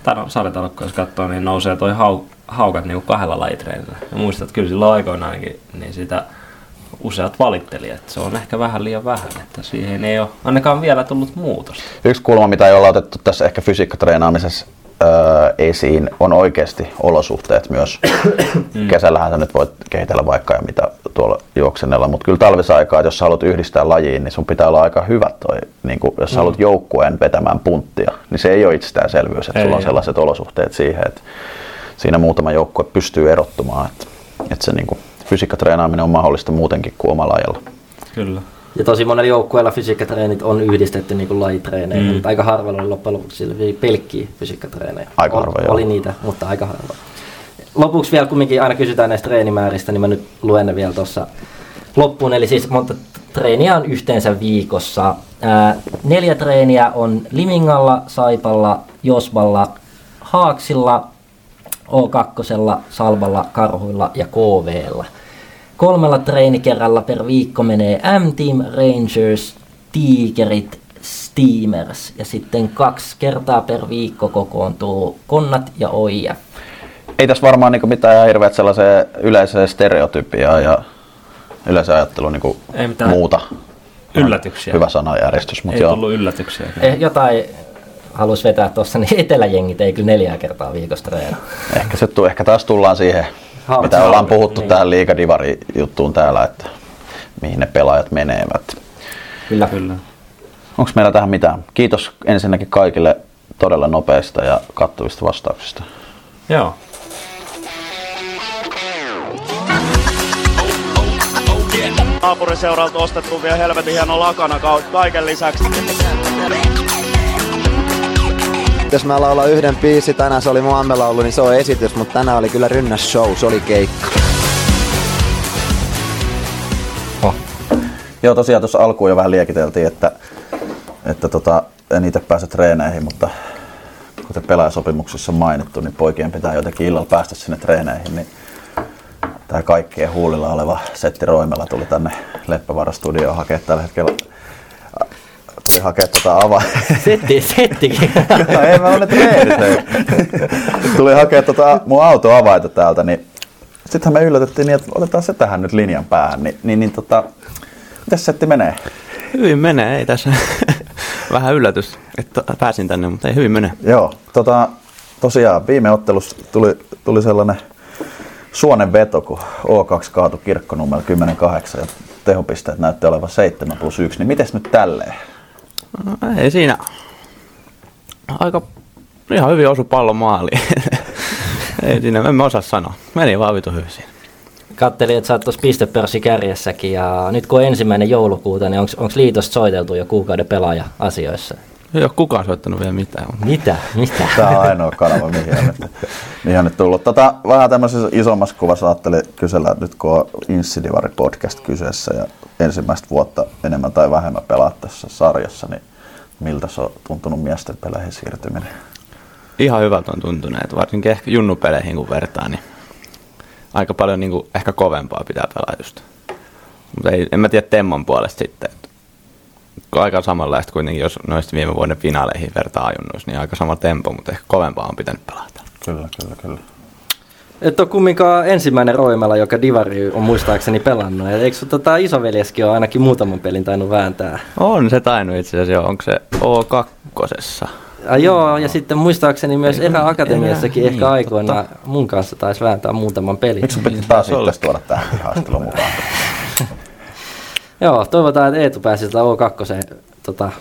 Tai no, sarjatalokkoja, jos katsoo, niin nousee toi hau, haukat niinku kahdella lajitreenillä. Ja muistat, että kyllä silloin aikoinaankin, niin sitä useat valitteli, että se on ehkä vähän liian vähän, että siihen ei ole ainakaan vielä tullut muutosta. Yksi kulma, mitä ei olla otettu tässä ehkä fysiikkatreenaamisessa öö, esiin, on oikeasti olosuhteet myös. Kesällähän sä nyt voit kehitellä vaikka ja mitä tuolla juoksennella, mutta kyllä talvisaikaa, että jos sä haluat yhdistää lajiin, niin sun pitää olla aika hyvä toi, niin kun, jos sä haluat joukkueen vetämään punttia, niin se ei ole itsestäänselvyys, että Ei sulla on sellaiset olosuhteet siihen, että siinä muutama joukkue pystyy erottumaan, että, että se niin kuin, fysiikkatreenaaminen on mahdollista muutenkin kuin omalla ajalla. Kyllä. Ja tosi monella joukkueella fysiikkatreenit on yhdistetty niin kuin lajitreeneihin, Mm. mutta aika harvalla oli loppujen lopuksi pelkkiä fysiikkatreenejä. Aika harva, joo. Oli niitä, mutta aika harva. Lopuksi vielä kumminkin aina kysytään näistä treenimääristä, niin mä nyt luen ne vielä tuossa loppuun. Eli siis monta treeniä on yhteensä viikossa. Ää, neljä treeniä on Limingalla, Saipalla, Josballa, Haaksilla, O2, Salballa, Karhuilla ja KVlla. kolmella treenikerralla per viikko menee M-Team, Rangers, Tigerit, Steamers ja sitten kaksi kertaa per viikko kokoontuu Konnat ja OIF. Ei tässä varmaan niinku mitään hirveät sellaiseen yleiseen stereotypiaa ja yleisen ajattelun niinku Ei mitään muuta. Yllätyksiä. Hyvä sanajärjestys, mutta Ei joo. tullut yllätyksiä. Eh, jotain haluaisi vetää tuossa, niin eteläjengit ei kyllä neljää kertaa viikossa treenaa. Ehkä, se tuu, ehkä taas tullaan siihen, Ha- mitä ollaan puhuttu niin. tähän liigadivari juttuun täällä, että mihin ne pelaajat menevät. Kyllä. Kyllä. Onko meillä tähän mitään? Kiitos ensinnäkin kaikille todella nopeista ja kattavista vastauksista. Joo. Naapuriseuralta ostettu vielä helvetin hieno lakana ka- kaiken lisäksi. Jos mä laulan yhden biisi, tänään se oli mun ammelaulu, niin se on esitys, mutta tänään oli kyllä rynnäs show, se oli keikka. Joo, tosiaan tuossa alkuun jo vähän liekiteltiin, että, että tota, en itse pääse treeneihin, mutta kuten pelaajasopimuksissa on mainittu, niin poikien pitää jotenkin illalla päästä sinne treeneihin, niin tämä kaikkien huulilla oleva Setti Roimela tuli tänne Leppävaara studioon hakea tällä hetkellä tuli hakea tota ava... Setti, settikin. ei mä ole treenit. Tuli hakea tota mun autoavaita täältä, niin sittenhän me yllätettiin niin, että otetaan se tähän nyt linjan päähän, niin, niin, niin tota, mitäs setti menee? Hyvin menee, ei tässä vähän yllätys, että pääsin tänne, mutta ei hyvin mene. Joo, tota, tosiaan viime ottelussa tuli, tuli sellainen suonen veto, kun O2 kaatui kirkkonummella 10-8 ja tehopisteet näytti olevan 7 plus 1, niin mites nyt tälleen? No, ei siinä. Aika ihan hyvin osu pallo maaliin. ei siinä, en mä osaa sanoa. Meni vaan vitu hyvin siinä. Kattelin, että sä oot tuossa pistepörssi kärjessäkin ja nyt kun on ensimmäinen joulukuuta, niin onko liitosta soiteltu jo kuukauden pelaaja-asioissa? Ei ole kukaan soittanut vielä mitään. Mitä? Mitä? Tämä on ainoa kanava, mihin on nyt, mihin on nyt tullut. Tota, vähän tämmöisessä isommassa kuvassa ajattelin kysellä, nyt kun on Insidivari podcast kyseessä ja ensimmäistä vuotta enemmän tai vähemmän pelaat tässä sarjassa, niin miltä se on tuntunut miesten peleihin siirtyminen? Ihan hyvältä on tuntuneet, varsinkin ehkä junnupeleihin kun vertaa, niin aika paljon niin kuin, ehkä kovempaa pitää pelaa just. Mutta ei, en mä tiedä Temmon puolesta sitten. että aika samanlaista kuitenkin, jos noista viime vuoden finaaleihin vertaa ajunnuissa, niin aika sama tempo, mutta ehkä kovempaa on pitänyt pelata. Kyllä, kyllä, kyllä. Et ole kumminkaan ensimmäinen Roimela, joka Divari on muistaakseni pelannut. Et eikö sun tota isoveljeskin ole ainakin muutaman pelin tainnut vääntää? On se tainnut itse asiassa jo, onko se O2? Ja joo, ja sitten muistaakseni myös Erä Akatemiassakin Erä, ehkä niin, aikoina mun kanssa taisi vääntää muutaman pelin. Miksi sun piti taas itse tuoda tähän mukaan? Joo, toivotaan, että Eetu pääsi sitä O2 tota,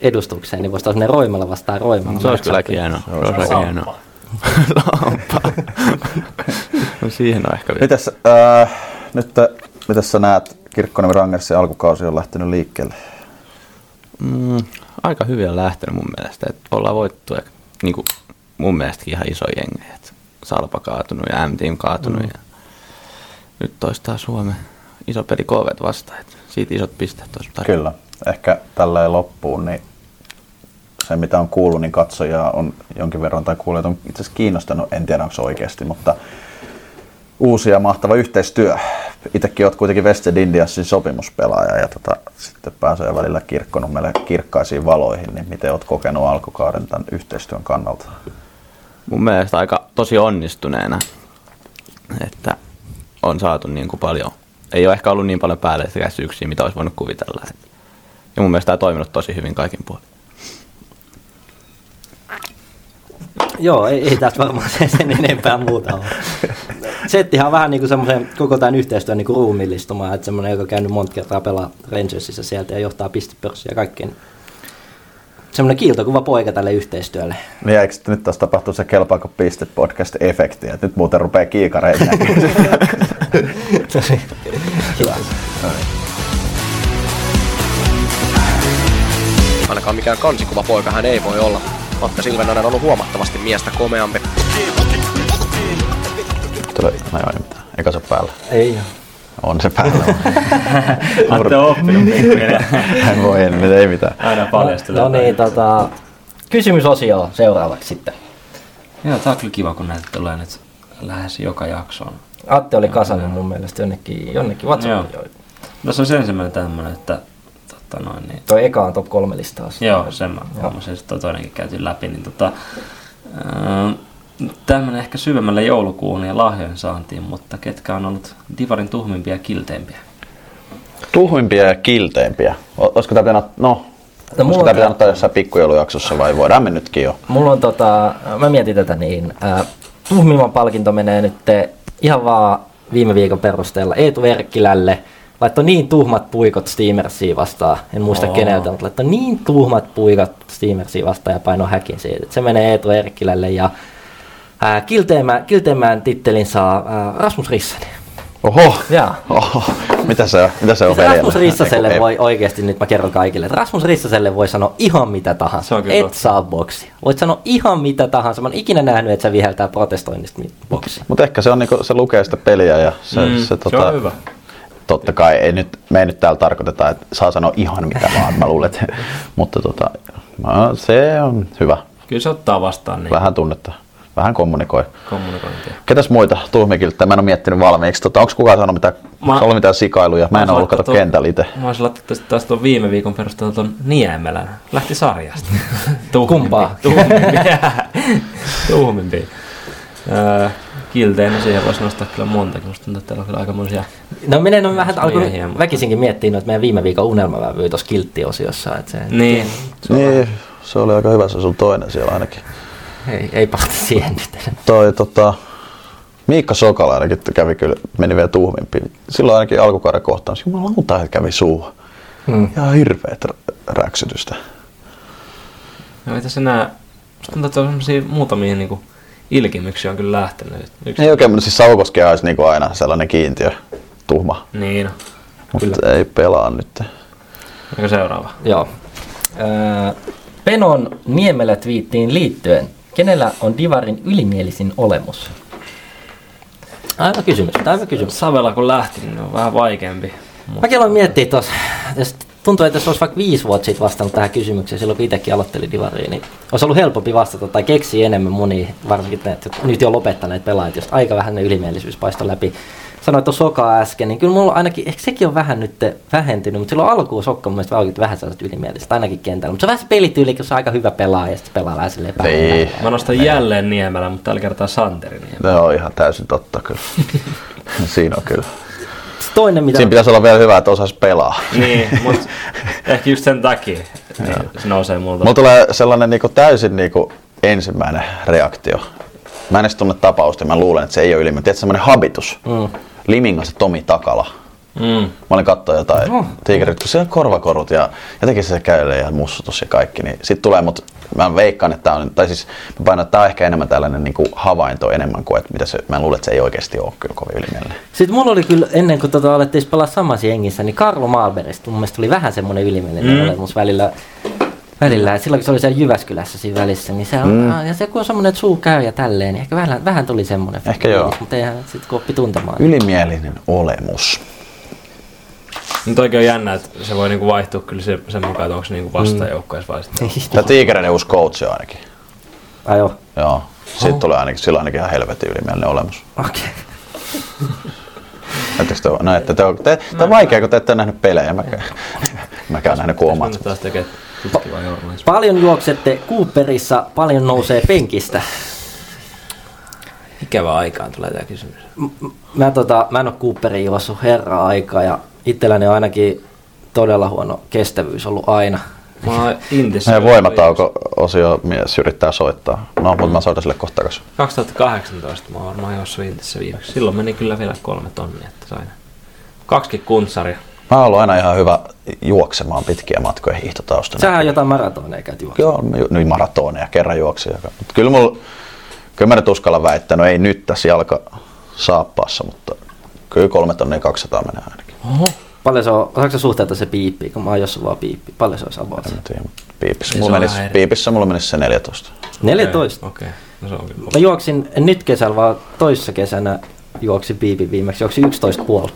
edustukseen, niin voisi taas ne Roimella vastaan Roimella. Se olisi kylläkin hienoa. Se olisi aika hienoa. Lampaa. no siihen on ehkä vielä. Mitäs, äh, nyt mitäs sä näet, Kirkkonen Rangersin alkukausi on lähtenyt liikkeelle? Mm, aika hyvin on lähtenyt mun mielestä. Että ollaan voittu niin kuin mun mielestäkin ihan iso jengi. Että Salpa kaatunut ja M-Team kaatunut. Mm. Ja nyt toistaa Suomen iso peli KV vastaan. Että siitä isot pisteet tarjolla. Kyllä. Ehkä tällä loppuun, niin se mitä on kuullut, niin katsojaa on jonkin verran, tai kuulijat on itse asiassa kiinnostanut, en tiedä onko se oikeasti, mutta uusi ja mahtava yhteistyö. Itsekin olet kuitenkin Wested Indiasin sopimuspelaaja ja tota, sitten pääsee välillä kirkkonummelle kirkkaisiin valoihin, niin miten olet kokenut alkukauden tämän yhteistyön kannalta? Mun mielestä aika tosi onnistuneena, että on saatu niin kuin paljon. Ei ole ehkä ollut niin paljon päällekkäisyyksiä, mitä olisi voinut kuvitella. Ja mun mielestä tämä on toiminut tosi hyvin kaikin puolin. Joo, ei, ei tästä varmaan sen, sen enempää muuta ole. Settihan on vähän niin kuin semmoisen koko tämän yhteistyön niin kuin ruumillistumaan, että semmoinen, joka on käynyt monta kertaa pelaa Rangersissa sieltä ja johtaa pistepörssiä ja kaikkea. niin Semmoinen kiiltokuva poika tälle yhteistyölle. Niin eikö nyt taas tapahtu se kelpaako pistet podcast efekti, että nyt muuten rupeaa kiikareita Hyvä. Ainakaan mikään kansikuva poika hän ei voi olla. Matta Silvenonen on ollut huomattavasti miestä komeampi. Tule, no joo, ei mitään. Eikä se päällä. Ei ole. On se päällä. Olette oppinut pikkuhiljaa. En voi, en, ei mitään. Aina paljastuu. No niin, tota, kysymysosio seuraavaksi sitten. Joo, tää on kyllä kiva, kun näitä tulee nyt lähes joka jaksoon. Atte oli kasannut mun mielestä jonnekin, jonnekin WhatsAppiin. Joo. Tässä on ensimmäinen tämmöinen, että tota noin, niin, Toi eka on top kolme listaus. Joo, sen mä huomasin, että toi toinenkin käytiin läpi. Niin tota, tämmöinen ehkä syvemmälle joulukuun ja lahjojen saantiin, mutta ketkä on ollut Divarin tuhmimpia ja kilteimpiä? Tuhmimpia ja kilteimpiä. Olisiko tämä pitänyt, no, No, olisiko mulla tämä on- pitänyt ottaa jossain pikkujoulujaksossa vai voidaan me nytkin jo? Mulla on tota, mä mietin tätä niin, äh, tuhmimman palkinto menee nyt ihan vaan viime viikon perusteella Eetu Verkkilälle. Laittoi niin tuhmat puikot Steamersiin vastaan, en muista Oo. keneltä, mutta laittoi niin tuhmat puikot Steamersiin vastaan ja painoi häkin siitä. Et Se menee Eetu Erkkilälle ja äh, kilteemään, kilteemään tittelin saa äh, Rasmus Rissanen. Oho, Jaa. Oho. mitä se on, mitä se on Siis Rasmus veljellä? Rissaselle Ei- voi oikeasti, nyt mä kerron kaikille, että Rasmus Rissaselle voi sanoa ihan mitä tahansa. Se on kyllä Et totta. saa boksia. Voit sanoa ihan mitä tahansa. Mä oon ikinä nähnyt, että se viheltää protestoinnista boksia. Mutta ehkä se, on, niinku, se lukee sitä peliä ja se, Mm, se, se tota, on hyvä. Totta kai, ei nyt, me ei nyt täällä tarkoiteta, että saa sanoa ihan mitä vaan, mä luulen, että, mutta tota, no, se on hyvä. Kyllä se ottaa vastaan niin Vähän tunnetta, vähän kommunikoi. kommunikointia. Ketäs muita tuhmikiltä? Mä en ole miettinyt valmiiksi. Tota, onko kukaan sanonut mitään, Mä- ollut mitään sikailuja? Mä en ole ollut kato kentällä itse. Mä olisin laittanut tästä taas tuon viime viikon perusteella tuon Niemelän. Lähti sarjasta. Tuhmimpi. Kumpaa? Tuhmimpi. Tuhmimpi. Öö, kilteinä siihen voisi nostaa kyllä montakin. Musta tuntuu, että täällä on kyllä aikamoisia No minä en ole vähän alkoi miehiä, mutta- väkisinkin miettiä noita meidän viime viikon unelmavävyä tuossa kilttiosiossa. Että se, Niin. Niin, se oli aika hyvä se sun toinen siellä ainakin. Ei, ei palata siihen nyt. Toi tota, Miikka Sokala ainakin kävi kyllä, meni vielä tuhmimpiin. Silloin ainakin alkukauden kohtaan, jumalauta, että kävi suuhun. Hmm. Ihan hirveet rä- räksytystä. No ei tässä enää, musta tuntuu, että on semmosia muutamia niinku ilkimyksiä on kyllä lähtenyt. Yksi, Ei oikein, mutta siis Saukoski olisi niinku aina sellainen kiintiö, tuhma. Niin, Mutta ei pelaa nyt. onko seuraava? Joo. Öö, Penon Niemelä twiittiin liittyen. Kenellä on Divarin ylimielisin olemus? Aivan kysymys, aivan kysymys. Savela kun lähti, niin on vähän vaikeampi. Mäkin aloin miettiä tuossa, jos tuntuu, että jos olisi vaikka viisi vuotta sitten vastannut tähän kysymykseen, silloin kun itsekin aloittelin Divariin, niin olisi ollut helpompi vastata tai keksiä enemmän monia, varsinkin ne, nyt jo lopettaneet pelaajat, josta aika vähän ne ylimielisyys paistoi läpi. Sanoit tuossa Sokaa äsken, niin kyllä mulla on ainakin, ehkä sekin on vähän nyt vähentynyt, mutta silloin alkuun Sokka mun mielestä oikein vähän sellaiset ylimieliset, ainakin kentällä. Mutta se on vähän se pelityyli, kun se on aika hyvä pelaaja ja sitten pelaa vähän silleen Niin. Mä nostan jälleen Niemelä, mutta tällä kertaa Santeri Niemelä. Se on ihan täysin totta kyllä. Siinä on kyllä. Toinen, mitä... Siinä pitäisi olla vielä hyvä, että osaisi pelaa. Niin, mutta ehkä just sen takia niin se nousee multa. Mulla tulee sellainen niinku täysin niinku ensimmäinen reaktio. Mä en edes tunne tapausta, mä luulen, että se ei ole ylimääräinen. Tiedätkö, semmoinen habitus. Mm. Limingassa Tomi Takala. Mm. Mä olin katsoa jotain oh. tiikerit, kun siellä on korvakorut ja jotenkin se käy ja mussutus ja kaikki. Niin sit tulee, mut mä veikkaan, että tää on, tai siis mä painan, että tää on ehkä enemmän tällainen niinku havainto enemmän kuin, että mitä se, mä luulen, että se ei oikeasti ole kyllä kovin ylimielinen. Sitten mulla oli kyllä, ennen kuin tota alettiin pelaa samassa jengissä, niin Karlo Malberista mun mielestä tuli vähän semmoinen ylimielinen mm. olemus välillä. Välillä, silloin kun se oli siellä Jyväskylässä siinä välissä, niin se on, Mm. mm. ja se kun on semmoinen, että suu käy ja tälleen, niin ehkä vähän, vähän tuli semmoinen Ehkä joo. mutta eihän sitten kun oppi tuntemaan. Ylimielinen olemus. Nyt oikein on jännä, että se voi niinku vaihtua kyllä se, sen mukaan, että onko se niinku vastajoukkueessa vai sitten. Tää tiikereiden uusi coach on ainakin. Ai joo. Joo. Siitä tulee ainakin, sillä ainakin ihan helvetin ylimielinen olemus. Okei. Näettekö te, näette, te, te, te on vaikea, kun te ette ole nähnyt pelejä. Mäkään, mäkään nähnyt kuin omat. Nyt taas tekee tutkivaa journalismia. Paljon juoksette Cooperissa, paljon nousee penkistä. Ikävä aikaan tulee tämä kysymys. M- Mä, tota, mä en ole Cooperin juossut herra aikaa ja itselläni on ainakin todella huono kestävyys ollut aina. Mä oon voimatauko-osio mies yrittää soittaa. No, mutta mä soitan sille kohta takaisin. 2018 mä oon varmaan juossut Intissä viimeksi. Silloin meni kyllä vielä kolme tonnia, että sain kaksikin kuntsaria. Mä oon ollut aina ihan hyvä juoksemaan pitkiä matkoja hiihtotaustana. Sähän on jotain maratoneja käyt juoksemaan. Joo, ju- niin maratoneja, kerran juoksin. Mutta kyllä, mulla, kyllä mä nyt uskallan väittää, no ei nyt tässä jalka saappaassa, mutta kyllä kolme tonnia 200 menee ainakin. Oho. Paljon se on, osaatko sä suhteuttaa se piippi, kun mä oon jossain vaan piippi. Paljon se olisi about? En tiedä, mutta piipissä, mulla menisi, piipissä mulla menisi se 14. 14. Okei, okay. no se on kyllä. Mä juoksin nyt kesällä, vaan toissa kesänä juoksin piipin viimeksi. Juoksin 11,5.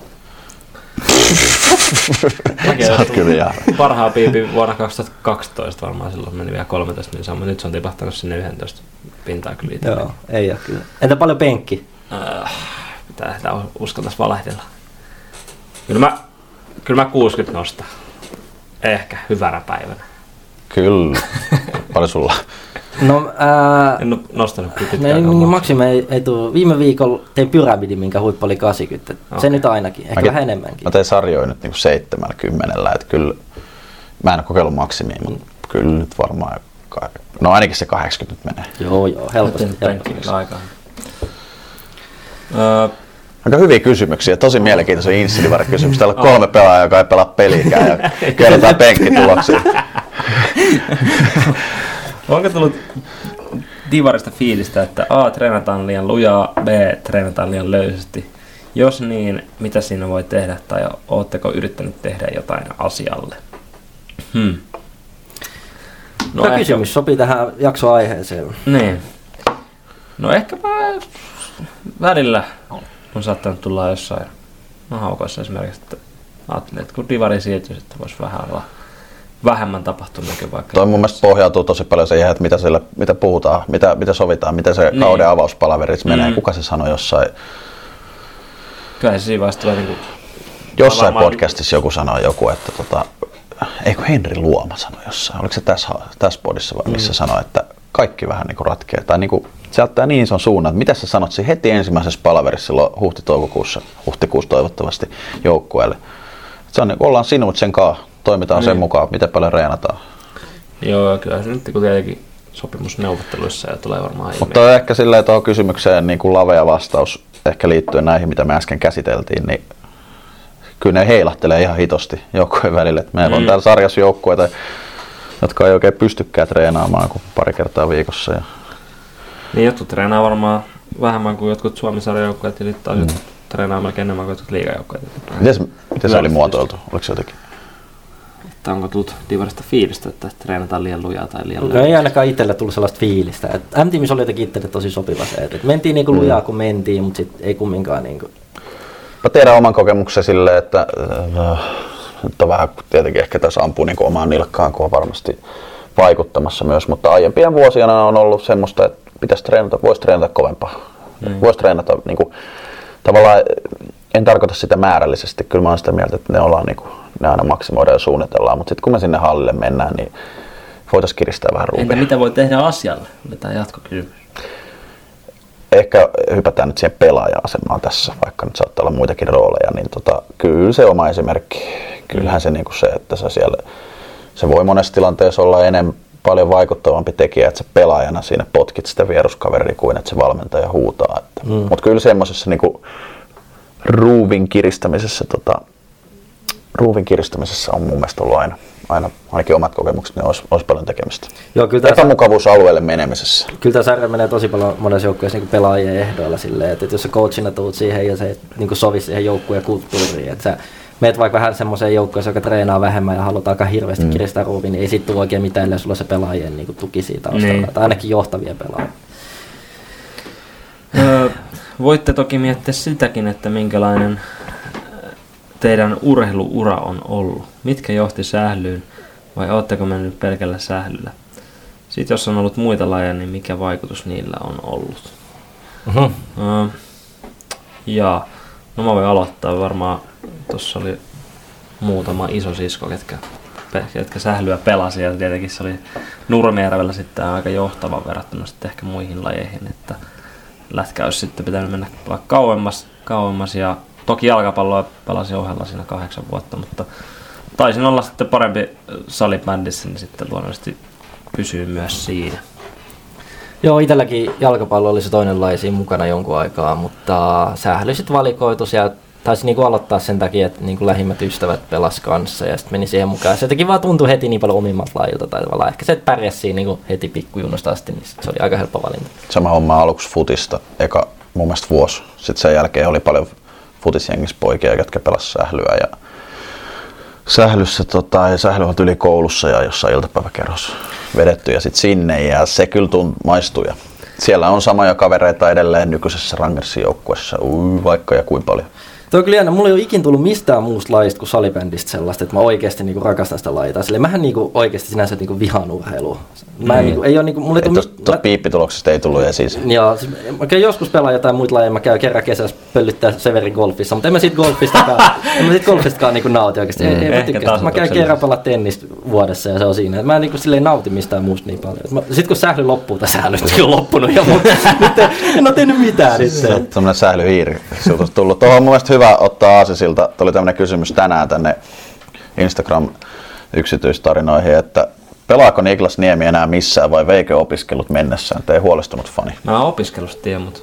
Sä oot kyllä ihan. Parhaa piipi vuonna 2012 varmaan silloin meni vielä 13 niin sama. Nyt se on tipahtanut sinne 11 pintaa kyllä itse. Joo, ei ole kyllä. Entä paljon penkki? Uh, että sitä uskaltaisi valehdella. Kyllä mä, kyllä mä 60 nostan. Ehkä hyvänä päivänä. Kyllä. Paljon sulla? No, ää, En ole nostanut kyllä No, pitkään. niin, kauan. maksimi ei, ei tule. Viime viikolla tein pyramidi, minkä huippu oli 80. Okay. Se nyt ainakin, ehkä Mäkin- vähän enemmänkin. Mä tein sarjoja nyt niinku 70, että kyllä, mä en ole kokeillut maksimia, mutta kyllä nyt varmaan, no ainakin se 80 nyt menee. Joo, joo, helposti. Tehnyt helposti. aikaa. Öö, Aika hyviä kysymyksiä, tosi mielenkiintoisia insidivari-kysymyksiä. Täällä on kolme pelaajaa, joka ei pelaa peliäkään ja kerrotaan penkkituloksia. Onko tullut Divarista fiilistä, että A. Treenataan liian lujaa, B. Treenataan liian löysästi? Jos niin, mitä siinä voi tehdä tai ootteko yrittänyt tehdä jotain asialle? Hmm. No, Tämä ehkä- kysymys sopii tähän jaksoaiheeseen. Niin. No ehkäpä välillä on saattanut tulla jossain no, haukoissa esimerkiksi, että ajattelin, että kun divari siirtyy, että voisi vähän olla vähemmän tapahtumiakin vaikka. Toi mun mielestä pohjautuu tosi paljon siihen, että mitä, siellä, mitä puhutaan, mitä, mitä sovitaan, miten se Niin. kauden avauspalaverissa menee, Mm. kuka se sanoi jossain, Kyllä se siinä vaiheessa tulee niinku jossain Varmaan- podcastissa joku sanoi joku, että tota, eikö Henri Luoma sanoi jossain, oliko se tässä, tässä podissa vai missä Mm. sanoi, että kaikki vähän niin kuin ratkeaa. Tai niin kuin, se ottaa niin ison suunnan, että mitä sä sanot siinä heti ensimmäisessä palaverissa silloin huhti-toukokuussa, huhtikuussa toivottavasti joukkueelle. Se on niin, ollaan sinut sen kanssa, toimitaan sen Niin. mukaan, miten paljon reenataan. Joo, kyllä se nyt kun tietenkin sopimusneuvotteluissa ja tulee varmaan ilmi. Mutta ehkä silleen tuohon kysymykseen niin kuin lavea vastaus, ehkä liittyen näihin, mitä me äsken käsiteltiin, niin kyllä ne heilahtelee ihan hitosti joukkueen välillä. Et meillä on Mm. täällä sarjassa joukkueita, jotka ei oikein pystykään treenaamaan kuin pari kertaa viikossa. Ja Niin jotkut treenaa varmaan vähemmän kuin jotkut Suomi-sarjajoukkueet ja sitten taas jotkut treenaa melkein enemmän kuin jotkut liigajoukkueet. miten se oli muotoiltu? Oliko se jotenkin? Että onko tullut Divarista fiilistä, että treenataan liian lujaa tai liian No ei ainakaan itselle tullut sellaista fiilistä. Et M-tiimissä oli jotenkin itselle tosi sopiva se, että mentiin niinku Mm. lujaa kun mentiin, mutta sit ei kumminkaan niinku. Mä tiedän oman kokemuksen silleen, että äh, nyt on vähän tietenkin ehkä tässä ampuu niin omaan nilkkaan, kun on varmasti vaikuttamassa myös, mutta aiempien vuosina on ollut semmoista, että pitäisi treenata, voisi treenata kovempaa. Mm. Mm. Voisi treenata niin kuin, tavallaan, en tarkoita sitä määrällisesti, kyllä mä oon sitä mieltä, että ne, ollaan, niin kuin, ne aina maksimoidaan ja suunnitellaan, mutta sitten kun me sinne hallille mennään, niin voitaisiin kiristää vähän ruuvia. Entä mitä voi tehdä asialle? Tämä jatkokysymys. ehkä hypätään nyt siihen pelaaja-asemaan tässä, vaikka nyt saattaa olla muitakin rooleja, niin tota, kyllä se oma esimerkki, kyllähän se niinku se, että sä siellä, se voi monessa tilanteessa olla enemmän paljon vaikuttavampi tekijä, että sä pelaajana siinä potkit sitä vieruskaveria kuin että se valmentaja huutaa. Että. Mm. Mutta kyllä semmoisessa niinku ruuvin kiristämisessä, tota, ruuvin kiristämisessä on mun mielestä ollut aina, aina ainakin omat kokemukset, niin olisi, olisi paljon tekemistä. Joo, kyllä Epämukavuusalueelle menemisessä. Kyllä tämä sarja menee tosi paljon monessa joukkueessa niin pelaajien ehdoilla silleen, että, että jos sä coachina tuut siihen ja se niin sovi siihen joukkueen kulttuuriin, että sä meet vaikka vähän semmoiseen joukkueeseen, joka treenaa vähemmän ja halutaan aika hirveästi Mm. kiristää ruuviin, niin ei sit tule oikein mitään, ellei sulla se pelaajien niin tuki siitä taustalla, Niin. tai ainakin johtavien pelaajia. Öö, voitte toki miettiä sitäkin, että minkälainen teidän urheiluura on ollut. Mitkä johti sählyyn vai ootteko mennyt pelkällä sählyllä? Sitten jos on ollut muita lajeja, niin mikä vaikutus niillä on ollut? Mhm. Öö, ja, no mä voin aloittaa. Varmaan tuossa oli muutama iso sisko, ketkä, ketkä sählyä pelasi ja tietenkin se oli Nurmijärvellä sitten aika johtava verrattuna sitten ehkä muihin lajeihin, että lätkä olisi sitten pitänyt mennä kauemmas, kauemmas ja toki jalkapalloa pelasin ohella siinä kahdeksan vuotta, mutta taisin olla sitten parempi salibändissä, niin sitten luonnollisesti pysyy myös siinä. Joo, itselläkin jalkapallo oli se toinen laji siinä mukana jonkun aikaa, mutta sähly sitten valikoitus ja taisi niinku aloittaa sen takia, että niinku lähimmät ystävät pelas kanssa ja sitten meni siihen mukaan. Se jotenkin vaan tuntui heti niin paljon omimmat lajilta tai tavallaan ehkä se, että pärjäsi siinä niinku heti pikkujunnosta asti, niin sit se oli aika helppo valinta. sama homma aluksi futista, eka mun mielestä vuosi. Sitten sen jälkeen oli paljon futisjengissä poikia, jotka pelasivat sählyä ja sählyssä tota, ja sähly on yli koulussa ja jossain iltapäiväkerhossa vedetty ja sitten sinne ja se kyllä tunt, maistui. Ja siellä on samoja kavereita edelleen nykyisessä Rangersin ui, vaikka ja kuin paljon. On kyllä jännä. Mulla ei ole ikin tullut mistään muusta lajista kuin salibändistä sellaista, että mä oikeasti niinku rakastan sitä lajia. Sille mähän niinku oikeasti sinänsä niinku vihaan urheilua. Mä Mm. niinku, ei ole niinku, mulla ei tullut tuosta tuosta piippituloksesta ei tullut esiin. se. Joo, siis mä käyn joskus pelaa jotain muita lajeja, mä käyn kerran kesässä pöllyttää Severin golfissa, mutta en mä siitä golfistakaan, en mä siitä golfistakaan niinku nauti oikeasti. Ei, Mm. ei mä Ehkä tykkää. sitä. Mä käyn kerran pelaa tennistä vuodessa ja se on siinä. Mä en niinku silleen nauti mistään muusta niin paljon. Mä, sit kun sähly loppuu, tai sähly nyt on loppunut jo, mutta nyt en, en ole tehnyt mitään nyt. Se on semmoinen sählyhiiri sinulta olisi tullut. Tuohon on mun mielestä hyvä ottaa aasisilta. Tuli tämmöinen kysymys tänään tänne Instagram yksityistarinoihin, että pelaako Niklas Niemi enää missään vai veikö opiskelut mennessään? Te ei huolestunut fani. Mä oon opiskelusta tiedä, mutta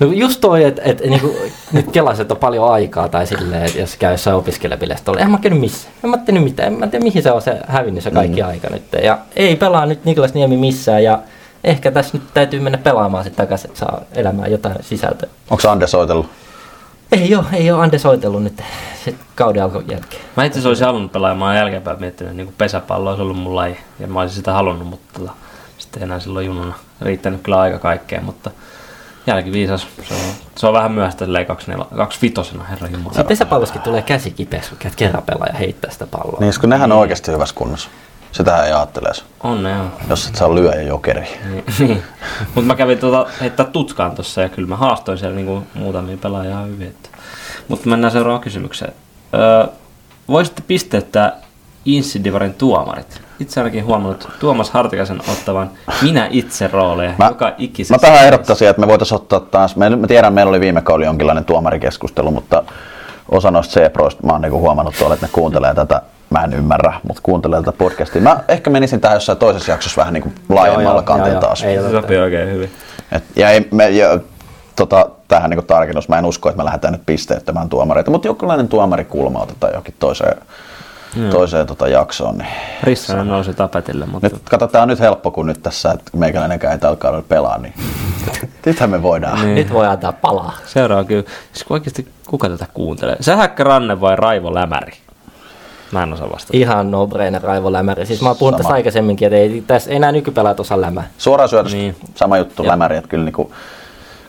No just toi, että et, niinku, nyt kelasin, että on paljon aikaa tai silleen, että jos käy jossain opiskelebileistä tuolla, en mä käynyt missään. En mä tehnyt mitään, en mä tiedä mihin se on se hävinnyt se kaikki mm. aika nyt. Ja ei pelaa nyt Niklas Niemi missään ja ehkä tässä nyt täytyy mennä pelaamaan sitten takaisin, että saa elämään jotain sisältöä. Onko Ande soitellut? Ei oo, ei oo Ande soitellut nyt sit kauden alkon jälkeen. Mä itse olisin halunnut pelaa ja mä oon jälkeenpäin miettinyt, että niin pesäpallo olisi ollut mun laji. Ja mä olisin sitä halunnut, mutta tota, sitten enää silloin jununa riittänyt kyllä aika kaikkeen, mutta jälkiviisas. Se on, se on vähän myöhäistä silleen kaksi, nel, kaksi vitosena, herra jumala. Sitten pesäpalloskin tulee käsi kipeäksi, kun kerran pelaa ja heittää sitä palloa. Niin, kun nehän on oikeasti hyvässä kunnossa. Sitähän ei ajattele On ne, joo. jos et saa lyöjä jokeri. Niin, niin. Mutta mä kävin tuota, heittää tutkaan tossa ja kyllä mä haastoin siellä niinku muutamia pelaajia hyvin. Mutta mennään seuraavaan kysymykseen. Öö, voisitte pisteyttää Insidivarin tuomarit? Itse ainakin huomannut Tuomas Hartikaisen ottavan minä itse rooleja Mä- joka ikisessä. Mä tähän ehdottaisin, että me voitaisiin ottaa taas, me, mä tiedän, meillä oli viime kaudella jonkinlainen tuomarikeskustelu, mutta osa noista C-proista, mä oon niinku huomannut tuolla, että ne kuuntelee tätä, mä en ymmärrä, mutta kuuntelee tätä podcastia. Mä ehkä menisin tähän jossain toisessa jaksossa vähän niinku laajemmalla joo, kantilta joo, taas. ei Se sopii oikein hyvin. Et, ja ei, me, ja, tota, tähän niin tarkennus, mä en usko, että me lähdetään nyt pisteyttämään tuomareita, mutta jonkinlainen tuomarikulma otetaan johonkin toiseen, Joo. toiseen tota jaksoon. Niin. Rissanen nousi tapetille, mutta Nyt katsotaan nyt helppo, kun nyt tässä, että meikäläinenkään ei tällä kaudella pelaa, niin nythän me voidaan. Niin. Nyt voi antaa palaa. seuraava kyllä. Siis oikeasti kuka tätä kuuntelee? Sähäkkä Ranne vai Raivo Lämäri? Mä en osaa vastata. Ihan no-brainer Raivo Lämäri. Siis mä oon puhunut Sama. tästä aikaisemminkin, että ei, tässä enää nykypelaat osaa lämää. Suoraan syötöstä Niin. sama juttu, lämäri, että kyllä niinku,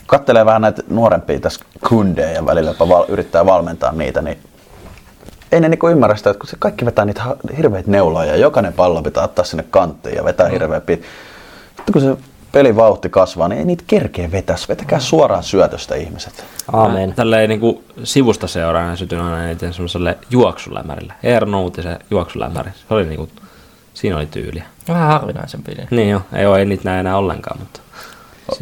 kattelee vähän näitä nuorempia tässä kundeja ja välillä jopa val, yrittää valmentaa niitä, niin ei ne niinku ymmärrä sitä, että kun se kaikki vetää niitä hirveitä neuloja ja jokainen pallo pitää ottaa sinne kanttiin ja vetää hirveä pit. Sitten kun se pelin vauhti kasvaa, niin ei niitä kerkeä vetäisi. Vetäkää suoraan syötöstä ihmiset. Aamen. Tälleen niin sivusta seuraajana sytyin aina eniten semmoiselle juoksulämärille. Eero Noutisen juoksulämäri. Se oli niinku, siinä oli tyyliä. Vähän harvinaisempi. Niin. Niin joo, ei, oo, ei niitä näe enää ollenkaan, mutta.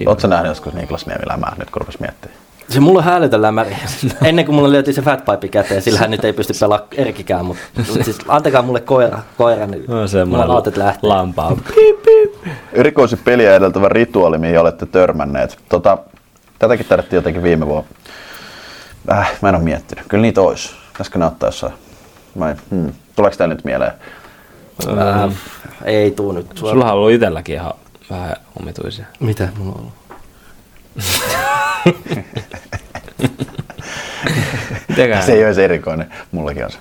Oletko nähnyt joskus Niklas Niemi lämää nyt kun rupesi miettimään? Se mulla on hälytön lämäri. Ennen kuin mulla lyötiin se fatpipe käteen, sillä hän nyt ei pysty pelaamaan erkikään, mutta mut siis antakaa mulle koira, koira niin No, mulla autot lähtee. lampaa. Erikoisi peliä edeltävä rituaali, mihin olette törmänneet. Tota, tätäkin tarvittiin jotenkin viime vuonna. Äh, mä en ole miettinyt. Kyllä niitä olisi. Pitäisikö ne ottaa jossain? Mä en, hmm. Tuleeko teille nyt mieleen? Äh, ei tuu nyt. Sulla on ollut itselläkin ihan vähän omituisia. Mitä mulla on ollut? Se ei olisi erikoinen. Mullakin on se.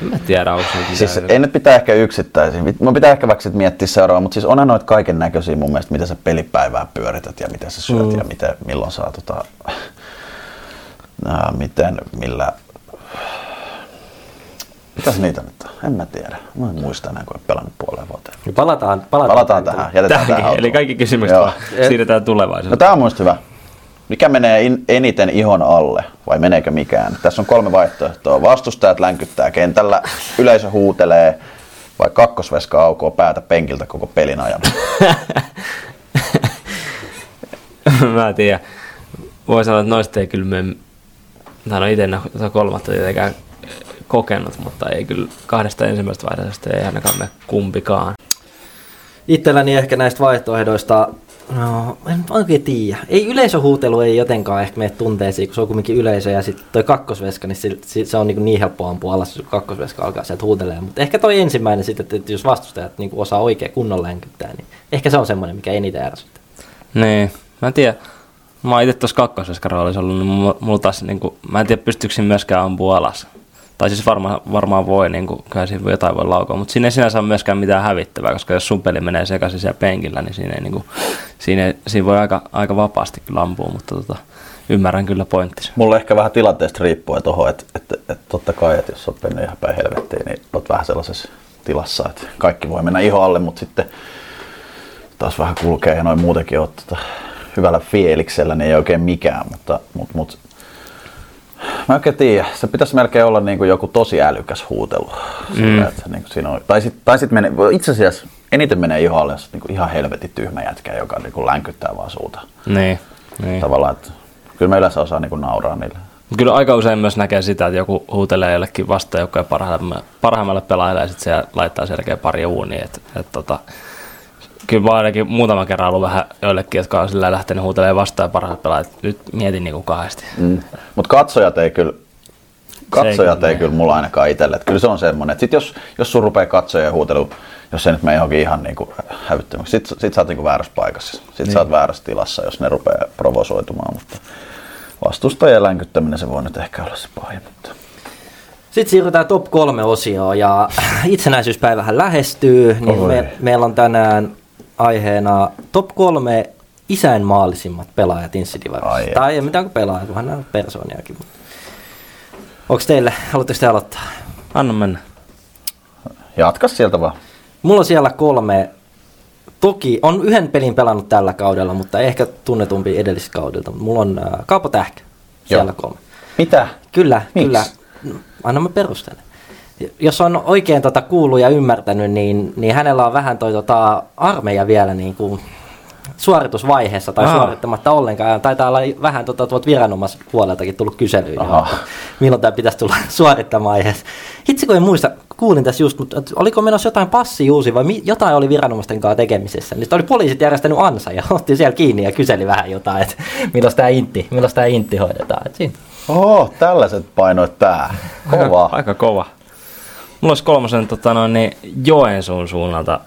Mä tiedä, onko se mitään. Siis ei nyt pitää ehkä yksittäisiä. Mä pitää ehkä vaikka miettiä seuraavaa, mutta siis onhan noita kaiken näköisiä mun mielestä, mitä sä pelipäivää pyörität ja mitä sä syöt mm. ja miten, milloin saa tota, nää, miten, millä, mitäs niitä nyt on? En mä tiedä. Mä en muista enää, kun en pelannut puoleen vuoteen. Palataan, palataan, Palataan tähän. Jätetään Tähänkin. tähän Eli kaikki kysymykset siirretään No tulevaisuuteen. tää on muista hyvä. Mikä menee in, eniten ihon alle vai meneekö mikään? Tässä on kolme vaihtoehtoa. Vastustajat länkyttää kentällä, yleisö huutelee vai kakkosveska aukoo päätä penkiltä koko pelin ajan. mä en tiedä. Voi sanoa, että noista ei kyllä mene... Mä en ole itse kolmatta tietenkään kokenut, mutta ei kyllä kahdesta ensimmäisestä vaihtoehdosta ei ainakaan mene kumpikaan. Itselläni ehkä näistä vaihtoehdoista, no en oikein tiedä. Ei yleisöhuutelu ei jotenkaan ehkä mene tunteisiin, kun se on kuitenkin yleisö ja sitten toi kakkosveska, niin se, se- on niin, niin helppo ampua alas, jos kakkosveska alkaa sieltä huutelemaan. Mutta ehkä toi ensimmäinen sitten, että jos vastustajat niin osaa oikein kunnolla länkyttää, niin ehkä se on semmoinen, mikä eniten ärsyttää. Niin, mä en tiedä. Mä oon itse tuossa kakkosveskaroolissa ollut, niin mulla, taas, niin kuin, mä en tiedä pystyykö myöskään ampua alas. Tai siis varma, varmaan voi, niin kuin, kyllä siinä jotain voi laukoa, mutta siinä ei sinänsä ole myöskään mitään hävittävää, koska jos sun peli menee sekaisin siellä penkillä, niin siinä, ei, niin kuin, siinä, ei, siinä voi aika, aika vapaasti kyllä ampua, mutta tota, ymmärrän kyllä pointtisi. Mulla ehkä vähän tilanteesta riippuu tuohon, että, että, että totta kai, että jos olet mennyt ihan päin helvettiin, niin olet vähän sellaisessa tilassa, että kaikki voi mennä iho alle, mutta sitten taas vähän kulkee ja noin muutenkin olet tota, hyvällä fiiliksellä, niin ei oikein mikään, mutta, mutta, mutta Mä oikein tiedä. Se pitäisi melkein olla niin kuin joku tosi älykäs huutelu. Mm. Sillä, että niin kuin siinä on, tai sitten tai sit menee, itse asiassa eniten menee iholle, jos niin kuin ihan helvetin tyhmä jätkä, joka niin kuin länkyttää vaan suuta. Niin. niin. Tavallaan, että kyllä me yleensä osaa niin kuin nauraa niille. Kyllä aika usein myös näkee sitä, että joku huutelee jollekin vastajoukkojen parhaimmalle, parhaimmalle pelaajalle ja sitten se laittaa selkeä pari uunia. Et, et, tota, kyllä mä ainakin muutama kerran ollut vähän joillekin, jotka on sillä lähtenyt huutelemaan vastaan parhaat pelaajat. Nyt mietin niin kuin kahdesti. Mm. Mutta katsojat ei kyllä, katsojat ei, ei kyllä mulla ainakaan itselle. Kyllä se on semmoinen, että sit jos, jos sun rupeaa katsoja huutelu, jos se nyt mene johonkin ihan niin kuin hävyttömäksi, sit, sit sä oot niin kuin väärässä paikassa. Sit niin. sä oot väärässä tilassa, jos ne rupeaa provosoitumaan. Mutta vastustajien länkyttäminen se voi nyt ehkä olla se pahin. Mutta... Sitten siirrytään top kolme osioon ja itsenäisyyspäivähän lähestyy, niin me, meillä on tänään aiheena top kolme isänmaallisimmat pelaajat Insidivarissa. Tai ei mitään kuin pelaajat, kunhan nämä persooniakin. Onko teille, haluatteko te aloittaa? Anna mennä. Jatka sieltä vaan. Mulla on siellä kolme, toki on yhden pelin pelannut tällä kaudella, mutta ehkä tunnetumpi edelliskaudelta. Mulla on äh, Kaapo Tähkä siellä Joo. kolme. Mitä? Kyllä, Miks? kyllä. Anna mä perustelen jos on oikein tota kuullut ja ymmärtänyt, niin, niin hänellä on vähän toi tota armeija vielä niin kuin suoritusvaiheessa tai Aha. suorittamatta ollenkaan. Taitaa olla vähän tota, tuolta viranomaispuoleltakin tullut kyselyyn, milloin tämä pitäisi tulla suorittamaan edes. Itse kun en muista, kuulin tässä just, mutta oliko menossa jotain passi uusi vai mi- jotain oli viranomaisten kanssa tekemisessä. Niin oli poliisit järjestänyt ansa ja otti siellä kiinni ja kyseli vähän jotain, että milloin tämä intti, milloin tämä intti hoidetaan. Et siinä. Oho, tällaiset painoit tää. Kova. Aika, aika kova. Mulla olisi kolmosen tota noin, niin Joensuun suunnalta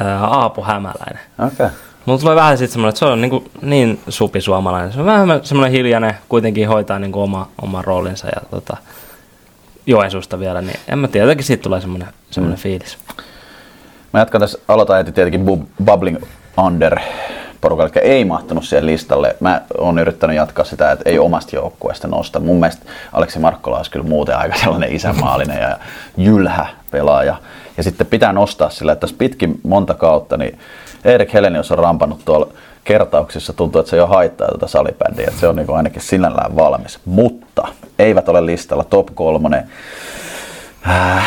ää, Aapo Hämäläinen. Okei. Okay. Mulla tulee vähän sitten semmoinen, että se on niin, kuin, niin supi suomalainen. Se on vähän semmoinen hiljainen, kuitenkin hoitaa niin kuin oma, oma roolinsa ja tota, Joensuusta vielä, niin en mä tiedä, jotenkin siitä tulee semmoinen, semmoinen mm. fiilis. Mä jatkan tässä, aloitan heti tietenkin Bubbling Under porukalla, jotka ei mahtunut siihen listalle. Mä oon yrittänyt jatkaa sitä, että ei omasta joukkueesta nosta. Mun mielestä Aleksi Markkola olisi kyllä muuten aika sellainen isänmaallinen ja jylhä pelaaja. Ja sitten pitää nostaa sillä, että tässä pitkin monta kautta, niin Erik Helenius on rampannut tuolla kertauksissa tuntuu, että se jo haittaa tätä salibändiä, että se on niin ainakin sinällään valmis. Mutta eivät ole listalla top kolmonen. Äh,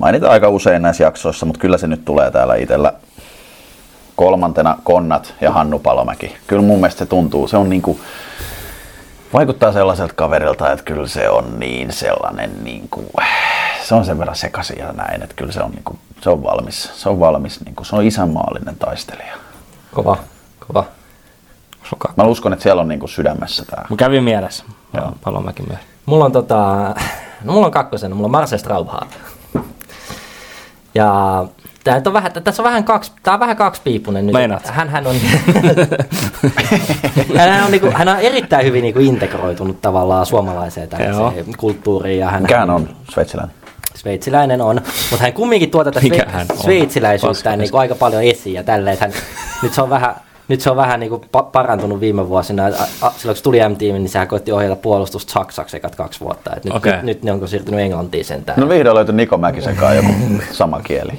mainitaan aika usein näissä jaksoissa, mutta kyllä se nyt tulee täällä itsellä kolmantena Konnat ja Hannu Palomäki. Kyllä mun mielestä se tuntuu, se on niinku, vaikuttaa sellaiselta kaverilta, että kyllä se on niin sellainen, niinku, se on sen verran sekaisin ja näin, että kyllä se on, niinku, se on valmis, se on valmis, niinku, se on isänmaallinen taistelija. Kova, kova. Suka. Mä uskon, että siellä on niinku sydämessä tämä. Mä kävin mielessä, Joo. Palomäki myös. Mulla on tota, no mulla on kakkosena, mulla on Marcel Straubhaar. Ja Tämä on vähän, tässä on vähän kaksi, tämä on vähän kaksipiipunen nyt. Meinaat? Hän, hän, on, hän, on, niin kuin, hän on erittäin hyvin niin kuin integroitunut tavallaan suomalaiseen kulttuuriin. Ja hän, Mikään on sveitsiläinen? Sveitsiläinen on, mutta hän kumminkin tuo tätä sve, sveitsiläisyyttä niin kuin aika paljon esiin ja tälleen, hän, nyt se on vähän nyt se on vähän niin kuin parantunut viime vuosina. A, a, silloin kun tuli M-tiimi, niin sehän koitti ohjata puolustusta saksaksi ekat kaksi vuotta. Et nyt, okay. nyt, nyt, ne onko siirtynyt englantiin sentään. No vihdoin löytyi Niko Mäkisen kanssa joku sama kieli.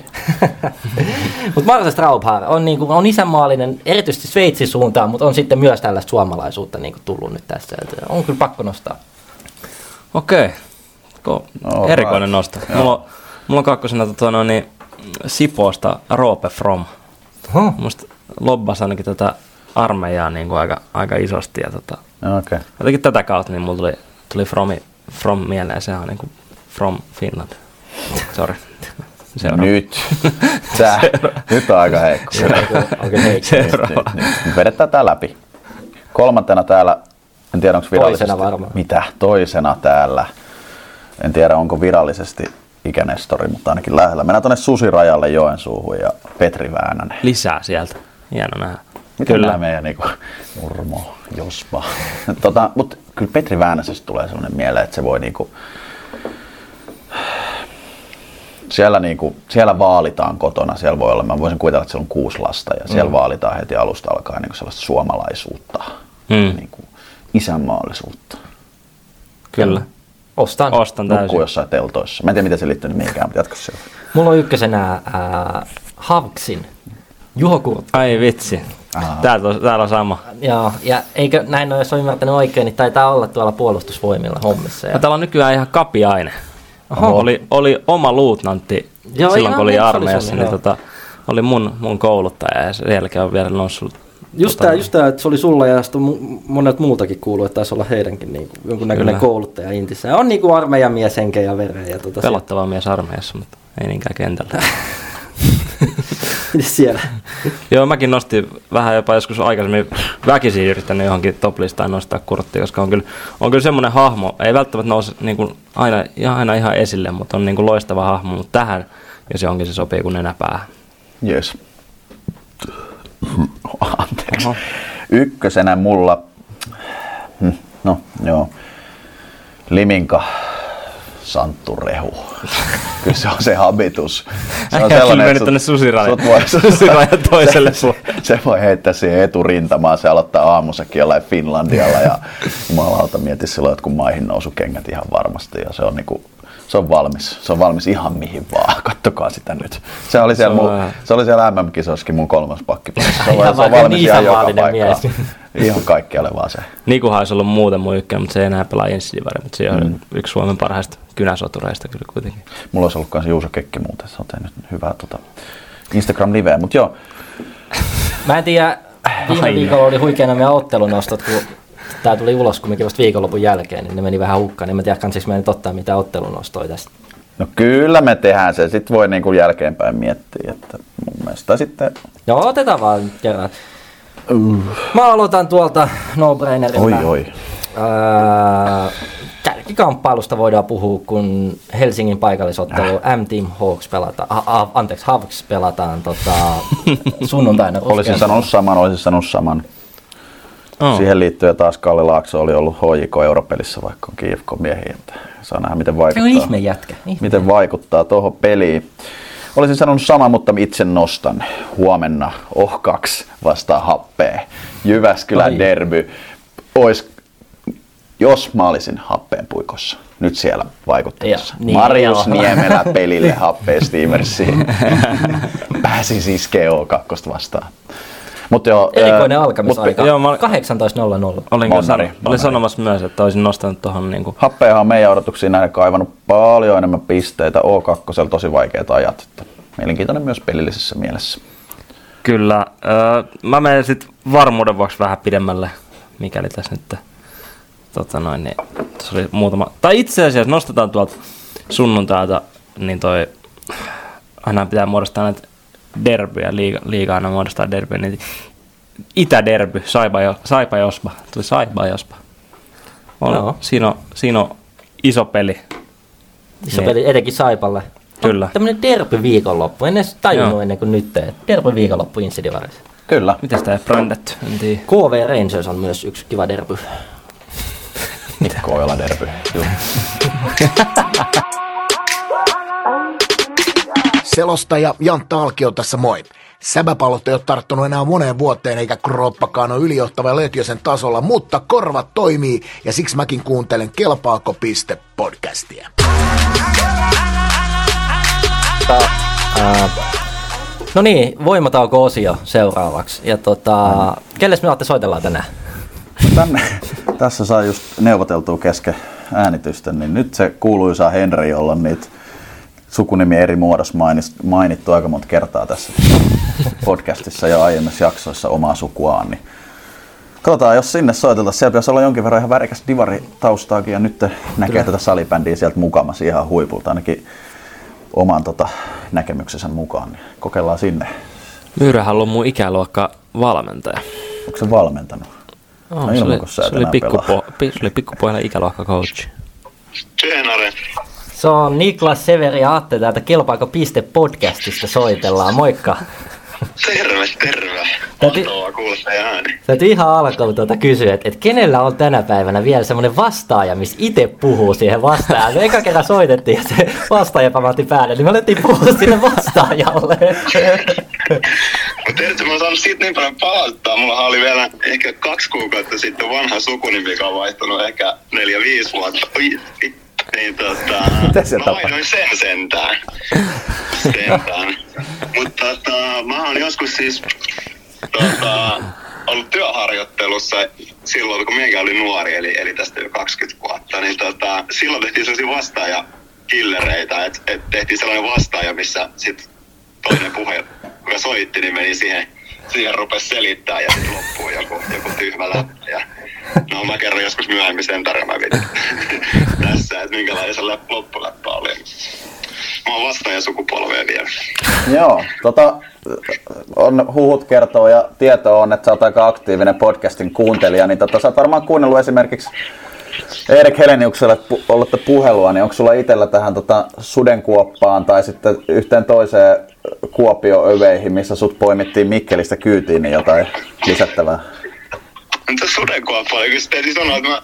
mutta Marcel Straubhaar on, niin kuin, on isänmaallinen erityisesti Sveitsin suuntaan, mutta on sitten myös tällaista suomalaisuutta niin kuin tullut nyt tässä. Et on kyllä pakko nostaa. Okei. Okay. No, erikoinen nosto. Mulla, on, mulla on kakkosena tota, no, niin, Sipoosta Roope From. Huh. Musta lobbasi ainakin tätä armeijaa niin kuin aika, aika isosti. Ja tota, okay. Jotenkin tätä kautta niin mulla tuli, tuli from, from mieleen, se on niin kuin From Finland. Sorry. Seuraava. Nyt. Tää. Nyt on aika heikko. Okay, heikko. Seuraava. Nyt, nyt, nyt vedetään tää läpi. Kolmantena täällä, en tiedä onko virallisesti. Toisena varmaan. Mitä? Toisena täällä. En tiedä onko virallisesti ikänestori, mutta ainakin lähellä. Mennään tuonne Susirajalle Joensuuhun ja Petri Väänänen. Lisää sieltä. Hieno nähdä. Miten kyllä. nämä meidän niinku, Urmo, Jospa. tota, mutta kyllä Petri Väänäsestä tulee sellainen mieleen, että se voi niinku, siellä, niinku, siellä vaalitaan kotona, siellä voi olla, mä voisin kuvitella, että siellä on kuusi lasta ja siellä mm. vaalitaan heti alusta alkaen niinku sellaista suomalaisuutta. Mm. Niinku, isänmaallisuutta. Kyllä. Ostan. Ostan Nukkuu täysin. jossain teltoissa. Mä en tiedä, miten se liittyy mihinkään, mutta jatka siellä. Mulla on ykkösenä äh, Havksin Juho Kurtti. Ai vitsi. Täällä on, täällä on sama. Joo, ja eikö näin ole, jos on ymmärtänyt oikein, niin taitaa olla tuolla puolustusvoimilla hommissa. Ja... Täällä on nykyään ihan kapiaine. Oho. Oli, oli oma luutnantti Joo, silloin, kun oli se oli armeijassa, niin tota, oli mun, mun kouluttaja ja sen jälkeen on vielä noussut. Just tota, tämä, just tää, että se oli sulla ja monet muultakin kuuluu, että taisi olla heidänkin niin kuin, jonkunnäköinen Kyllä. kouluttaja Intissä. Ja on niin kuin armeijan mies henkeä ja vereen. Ja tota, Pelottava mies armeijassa, mutta ei niinkään kentällä. Siellä? Joo, mäkin nostin vähän jopa joskus aikaisemmin väkisin yrittänyt johonkin toplistaan nostaa kurttia, koska on kyllä, on kyllä semmoinen hahmo, ei välttämättä nouse niin kuin aina, ja aina ihan esille, mutta on niin kuin loistava hahmo, mutta tähän, jos johonkin se sopii kuin nenäpää. Yes. Anteeksi. Ykkösenä mulla, hm, no joo, Liminka Santtu Rehu. Kyllä se on se habitus. Se on Äijä että mennyt susirajan- sut voi- susirajan toiselle se, se, se, voi heittää siihen eturintamaan, se aloittaa aamusakin jollain Finlandialla ja jumalauta mieti silloin jotkut maihin nousukengät ihan varmasti ja se on niinku, se on valmis. Se on valmis ihan mihin vaan. Kattokaa sitä nyt. Se oli siellä, Se on mun, se oli siellä MM-kisoissakin mun kolmas pakki. Se se on valmis ihan joka paikkaan. Ihan kaikkialle vaan se. Nikuhan olisi ollut muuten mun ykkönen, mutta se ei enää pelaa ensidivari, mutta se on mm. yksi Suomen parhaista kynäsotureista kyllä kuitenkin. Mulla olisi ollut myös Juuso Kekki muuten. Se on tehnyt hyvää tota, Instagram-liveä. Mutta joo, Mä en tiedä, viime viikolla oli huikeana meidän ottelunostot, kun tää tuli ulos kumminkin vasta viikonlopun jälkeen, niin ne meni vähän hukkaan. Niin mä en tiedä, kansiks meidän nyt ottaa mitään ottelunostoja tästä. no kyllä me tehdään se. Sitten voi niinku jälkeenpäin miettiä, että mun mielestä sitten... Joo, otetaan vaan kerran. Mä aloitan tuolta no-brainerilla. Oi oi. Öö, kärkikamppailusta voidaan puhua, kun Helsingin paikallisottelu M-Team Hawks pelataan, a, a, anteeksi, Havks pelataan tota, sunnuntaina. Olisin sanonut saman, olisin sanonut saman. Oh. Siihen liittyen taas Kalle Laakso oli ollut HJK Europelissä, vaikka on Kiivko miehiä, että saa nähdä miten Se on vaikuttaa. ihme jätkä. Ihme. Miten vaikuttaa tuohon peliin. Olisin sanonut sama, mutta itse nostan huomenna oh 2 vastaan happea. Jyväskylän Ai. derby. Ois, jos mä olisin happeen puikossa, nyt siellä vaikuttamassa. Niin, Marius joo. Niemelä pelille happeen Steamersiin. Pääsi siis GO2 vastaan. Mutta joo, Erikoinen ää, alkamisaika. mut- joo, mä- 18.00. Olin, Monnari, sano, olin sanomassa myös, että olisin nostanut tuohon niin kuin, Happeahan on meidän odotuksiin nähden kaivannut paljon enemmän pisteitä. O2 tosi vaikeat ajat. Että mielenkiintoinen myös pelillisessä mielessä. Kyllä. Öö, mä menen sitten varmuuden vuoksi vähän pidemmälle, mikäli tässä nyt tota noin, niin, tässä oli muutama. Tai itse asiassa nostetaan tuolta sunnuntailta, niin toi aina pitää muodostaa näitä derbyjä, liiga, liiga aina muodostaa derbyjä, niin Itäderby, Saipa, Jo- Saipa Jospa, tuli Saipa Jospa. On, Joo. siinä, on, siinä on iso peli. Iso Niin. peli etenkin Saipalle. Kyllä. Tämmönen derby viikonloppu. En edes tajunnut Joo. ennen kuin nyt. että Derby viikonloppu Insidivarissa. Kyllä. Miten sitä ei brändätty? KV Rangers on myös yksi kiva derby. Mikko Ojala derby. Joo. Selostaja Jantta Alkio tässä moi. Säbäpallot ei ole tarttunut enää moneen vuoteen eikä kroppakaan ole ylijohtava Lötjösen tasolla, mutta korvat toimii ja siksi mäkin kuuntelen Kelpaako piste podcastia. Ää, no niin, voimatauko-osio seuraavaksi. Ja tota, kelles me olette soitellaan tänään? Tänne, tässä saa just neuvoteltua kesken äänitysten, niin nyt se kuuluisa Henri, jolla on niitä sukunimi eri muodossa mainittu aika monta kertaa tässä podcastissa ja aiemmissa jaksoissa omaa sukuaan, niin Katsotaan, jos sinne soiteltaisiin. Siellä pitäisi olla jonkin verran ihan värikäs divaritaustaakin ja nyt näkee Kyllä. tätä salibändiä sieltä mukamassa ihan huipulta ainakin oman tota, näkemyksensä mukaan. Niin kokeillaan sinne. Myyrähän on mun ikäluokka valmentaja. Onko se valmentanut? Oh, No se, oli, ilman, se, oli pikkupo, pi, se oli pikkupohjainen ikäluokka coach. Tyenare. Se on Niklas Severi ja Atte täältä Kelpaako piste podcastista soitellaan. Moikka. Terve, terve. Täytyy, ääni. täytyy ihan alkuun tuota kysyä, että, että kenellä on tänä päivänä vielä semmoinen vastaaja, missä itse puhuu siihen vastaajaan. Me eka kerran soitettiin ja se vastaaja pamahti päälle, niin me alettiin puhua sille vastaajalle. Mutta tiedätkö, mä oon saanut siitä niin paljon palauttaa. Mulla oli vielä ehkä kaksi kuukautta sitten vanha sukunimi, joka on vaihtunut ehkä neljä, viisi vuotta. Oi. Niin tota, Mitä se mä vaihdoin sen sentään. sentään. Mutta tota, mä oon joskus siis tota, ollut työharjoittelussa silloin, kun minäkin olin nuori, eli, eli tästä jo 20 vuotta, niin tota, silloin tehtiin sellaisia vastaaja killereitä, että et tehtiin sellainen vastaaja, missä sit toinen puhe, joka soitti, niin meni siihen, siihen rupesi selittää ja sitten loppuu joku, joku tyhmä läppä. Ja, no mä kerron joskus myöhemmin sen tarinan tässä, että minkälainen se läp- loppuläppä oli. Mä oon vastaaja sukupolvea vielä. Joo, tota, on, huhut kertoo ja tieto on, että sä oot aika aktiivinen podcastin kuuntelija, niin tota, sä oot varmaan kuunnellut esimerkiksi Erik Heleniukselle pu- puhelua, niin onko sulla itsellä tähän tota, sudenkuoppaan tai sitten yhteen toiseen Kuopio-öveihin, missä sut poimittiin Mikkelistä kyytiin, niin jotain lisättävää? Mutta sudenkuoppa oli kyllä täytyy sanoa, että mä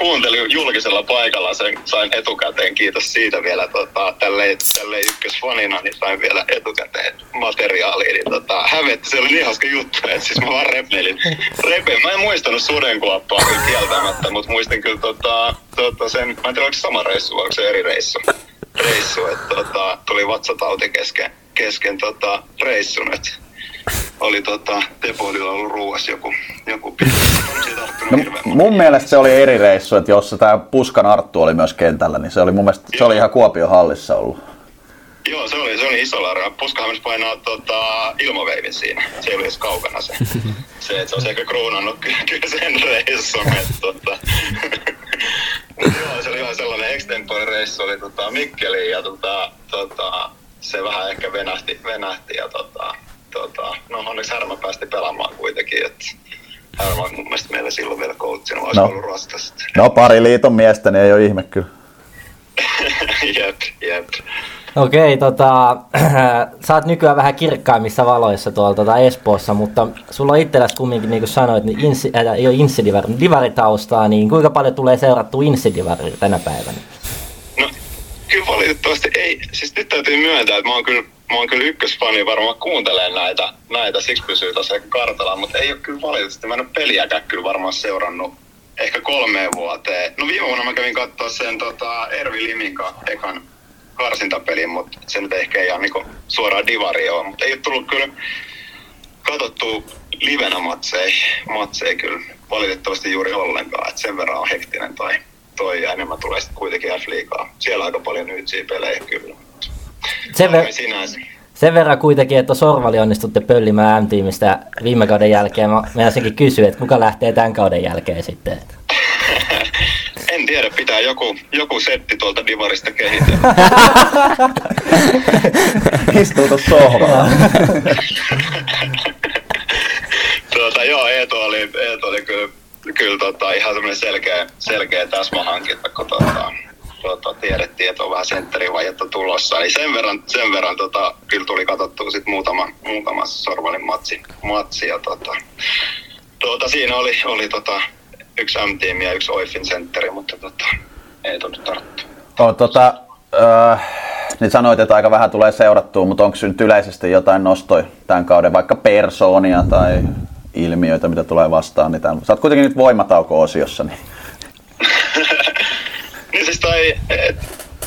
kuuntelin julkisella paikalla sen, sain etukäteen, kiitos siitä vielä tota, tälleen, tälleen ykkösfanina, niin sain vielä etukäteen materiaalia, niin tota, hävetti, se oli niin hauska juttu, että siis mä vaan repelin. Repelin. Mä en muistanut sudenkuoppaa kyllä kieltämättä, mutta muistin kyllä tota, tota sen, mä en tiedä onko se sama reissu vai onko se eri reissu, reissu että tota, tuli vatsatauti kesken, kesken tota, reissun, että oli tota, Tepoililla ollut ruuassa joku, joku pieni. No, mun mielestä se oli eri reissu, että jos tämä Puskan Arttu oli myös kentällä, niin se oli mun mielestä, se oli ihan Kuopion hallissa ollut. Joo, se oli, se oli iso larja. Puskahan myös painaa tota, ilmaveivin siinä. Se ei ollut edes kaukana se. se että se olisi ehkä kruunannut ky- kyllä sen reissun. Että, tota. Joo, se oli ihan sellainen extempore reissu. Oli tota, Mikkeliin ja tota, tota, se vähän ehkä venähti, venähti ja tota, tota, no onneksi Härmä päästi pelaamaan kuitenkin. Että Härmä on mun mielestä meillä silloin vielä coachina, olisi No. no. ollut raskasta. No pari liiton miestä, niin ei ole ihme kyllä. jep, jep. Okei, tota, sä oot nykyään vähän kirkkaimmissa valoissa tuolla tota Espoossa, mutta sulla on itselläsi kumminkin, niin kuin sanoit, niin insi, äh, ei ole insidivari, divaritaustaa, niin kuinka paljon tulee seurattua insidivaria tänä päivänä? Kyllä valitettavasti ei. Siis nyt täytyy myöntää, että mä oon kyllä, mä oon kyllä ykkösfani varmaan kuuntelemaan näitä, näitä siksi pysyy tosiaan aika kartalla, mutta ei ole kyllä valitettavasti. Mä en ole peliäkään kyllä varmaan seurannut ehkä kolmeen vuoteen. No viime vuonna mä kävin katsoa sen tota, Ervi Liminka ekan karsintapelin, mutta se nyt ehkä ei ihan niinku suoraan divari ole. Mutta ei ole tullut kyllä katsottua livenä matseja, matseja kyllä valitettavasti juuri ollenkaan. Et sen verran on hektinen tai toi ja enemmän tulee sitten kuitenkin F-liigaa. Siellä on aika paljon nytsiä pelejä kyllä. Sen, ver- sinänsä. sen verran kuitenkin, että Sorvali onnistutte pöllimään M-tiimistä viime kauden jälkeen. Mä meinasinkin kysyä, että kuka lähtee tämän kauden jälkeen sitten. En tiedä, pitää joku, joku setti tuolta Divarista kehitellä. Istuu tuossa sohvalla. tuota, joo, Eetu oli, Eetu oli kyllä, kyllä tota, ihan semmoinen selkeä, selkeä täsmähankinta, kun tota, tota, tiedettiin, että on vähän sentterivajetta tulossa. Eli sen verran, sen verran tota, kyllä tuli katsottua sit muutama, muutama Sorvalin matsi, matsi ja tota, tuota, siinä oli, oli tota, yksi M-tiimi ja yksi Oifin sentteri, mutta tota, ei tullut tarttu. No, tota, äh, niin sanoit, että aika vähän tulee seurattua, mutta onko nyt yleisesti jotain nostoja tämän kauden, vaikka persoonia tai ilmiöitä, mitä tulee vastaan? Niin tämän, sä oot kuitenkin nyt voimatauko-osiossa, niin Niin siis toi,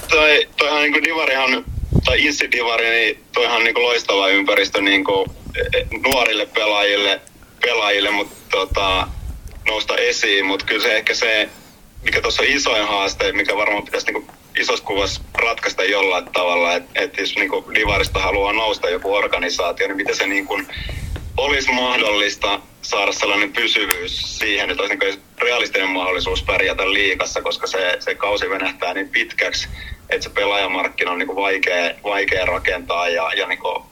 toi, toihan niinku divarihan, tai Insi Divari, niin toihan niinku loistava ympäristö niinku eh, nuorille pelaajille, pelaajille mutta tota, nousta esiin, mutta kyllä se ehkä se, mikä tuossa on isoin haaste, mikä varmaan pitäisi niinku isossa kuvassa ratkaista jollain tavalla, että et jos niinku Divarista haluaa nousta joku organisaatio, niin miten se niinku olisi mahdollista saada sellainen pysyvyys siihen, että olisi niin realistinen mahdollisuus pärjätä liikassa, koska se, se kausi venähtää niin pitkäksi, että se pelaajamarkkina on niin vaikea, vaikea rakentaa ja, ja niin kuin,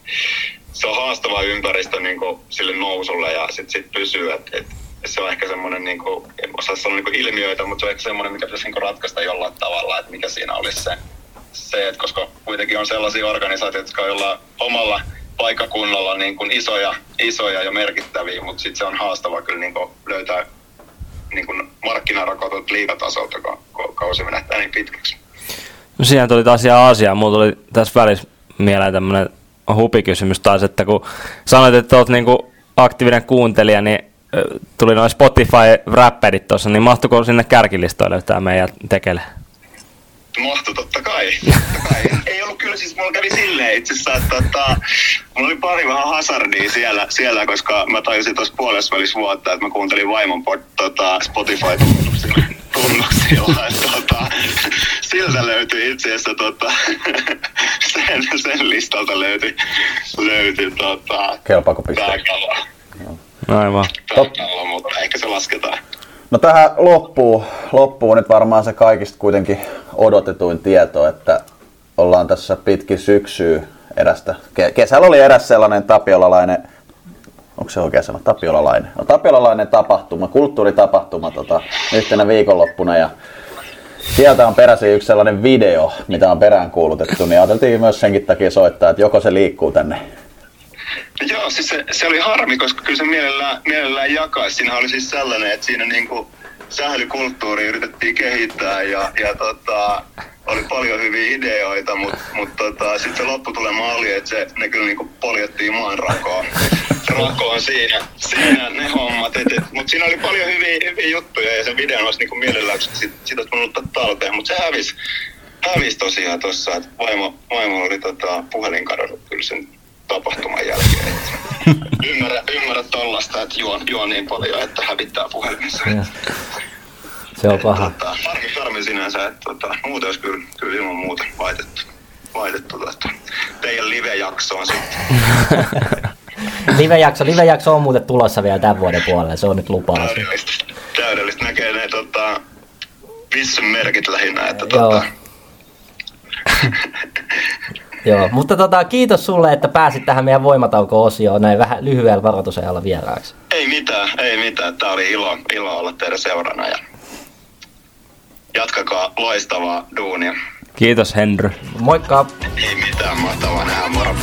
se on haastava ympäristö niin kuin sille nousulle ja sitten sit pysyy, että et, se on ehkä semmoinen, niin en osaa sanoa niin ilmiöitä, mutta se on ehkä semmoinen, mikä pitäisi niin ratkaista jollain tavalla, että mikä siinä olisi se, se että koska kuitenkin on sellaisia organisaatioita, jotka on jolla omalla paikkakunnalla niin kuin isoja, isoja ja merkittäviä, mutta sitten se on haastava kyllä niin kuin löytää niin kuin markkinarakotot liigatasolta, kun kausi menettää niin pitkäksi. No siihen tuli taas ihan Aasiaan. Mulla tuli tässä välissä mieleen tämmöinen hupikysymys taas, että kun sanoit, että olet niinku aktiivinen kuuntelija, niin tuli noin Spotify-räppärit tuossa, niin mahtuuko sinne kärkilistoille löytää meidän tekele? Mahtu totta kai. Totta kai. Ei ollut kyllä, siis mulla kävi silleen itse asiassa, että tota, mulla oli pari vähän hazardia siellä, siellä koska mä tajusin tuossa puolessa välissä vuotta, että mä kuuntelin vaimon pod, tota, Spotify-tunnuksilla. tunnuksilla että, tota, siltä löytyi itse asiassa tota, sen, sen listalta löytyi, löytyi tota, Kelpaako pistää? tää kala. Aivan. Mutta ehkä se lasketaan. No tähän loppuu, loppuu nyt varmaan se kaikista kuitenkin odotetuin tieto, että ollaan tässä pitkin syksyä erästä. Ke- kesällä oli eräs sellainen tapiolalainen, onko se oikein sana, tapiolalainen? No, tapiolalainen tapahtuma, kulttuuritapahtuma tota, yhtenä viikonloppuna ja sieltä on peräisin yksi sellainen video, mitä on peräänkuulutettu, niin ajateltiin myös senkin takia soittaa, että joko se liikkuu tänne Joo, siis se, se oli harmi, koska kyllä se mielellään, mielellään jakaa. Siinä oli siis sellainen, että siinä niinku sählykulttuuri yritettiin kehittää ja, ja tota, oli paljon hyviä ideoita, mutta mut tota, sitten se lopputulema oli, että se, ne kyllä niinku poljettiin maan rakoon, rakoon siinä, siinä ne hommat. Mutta siinä oli paljon hyviä, hyviä juttuja ja sen videon olisi niinku mielellään, koska sit, sit olisi voinut ottaa talteen, mutta se hävisi hävis tosiaan tuossa, että vaimo, vaimo oli tota, puhelin kadonnut kyllä sen tapahtuman jälkeen. Ymmärrä, ymmärrä tollasta, että juon, juon niin paljon, että hävittää puhelimessa. Ja. Se on paha. Tota, harmi, harmi sinänsä, että tota, muuten olisi kyllä, kyllä ilman muuta laitettu, laitettu tota, teidän live-jaksoon sitten. Live-jakso, live-jakso on muuten tulossa vielä tämän vuoden puolella, se on nyt lupaus. Täydellistä. Täydellistä näkee ne tota, vissyn merkit lähinnä, että tota, Joo, mutta tota, kiitos sulle, että pääsit tähän meidän voimatauko-osioon näin vähän lyhyellä varoitusajalla vieraaksi. ei mitään, ei mitään. Tämä oli ilo, ilo olla teidän seurana ja jatkakaa loistavaa duunia. Kiitos Henry. Moikka! Ei mitään, mahtavaa nähdä, moro.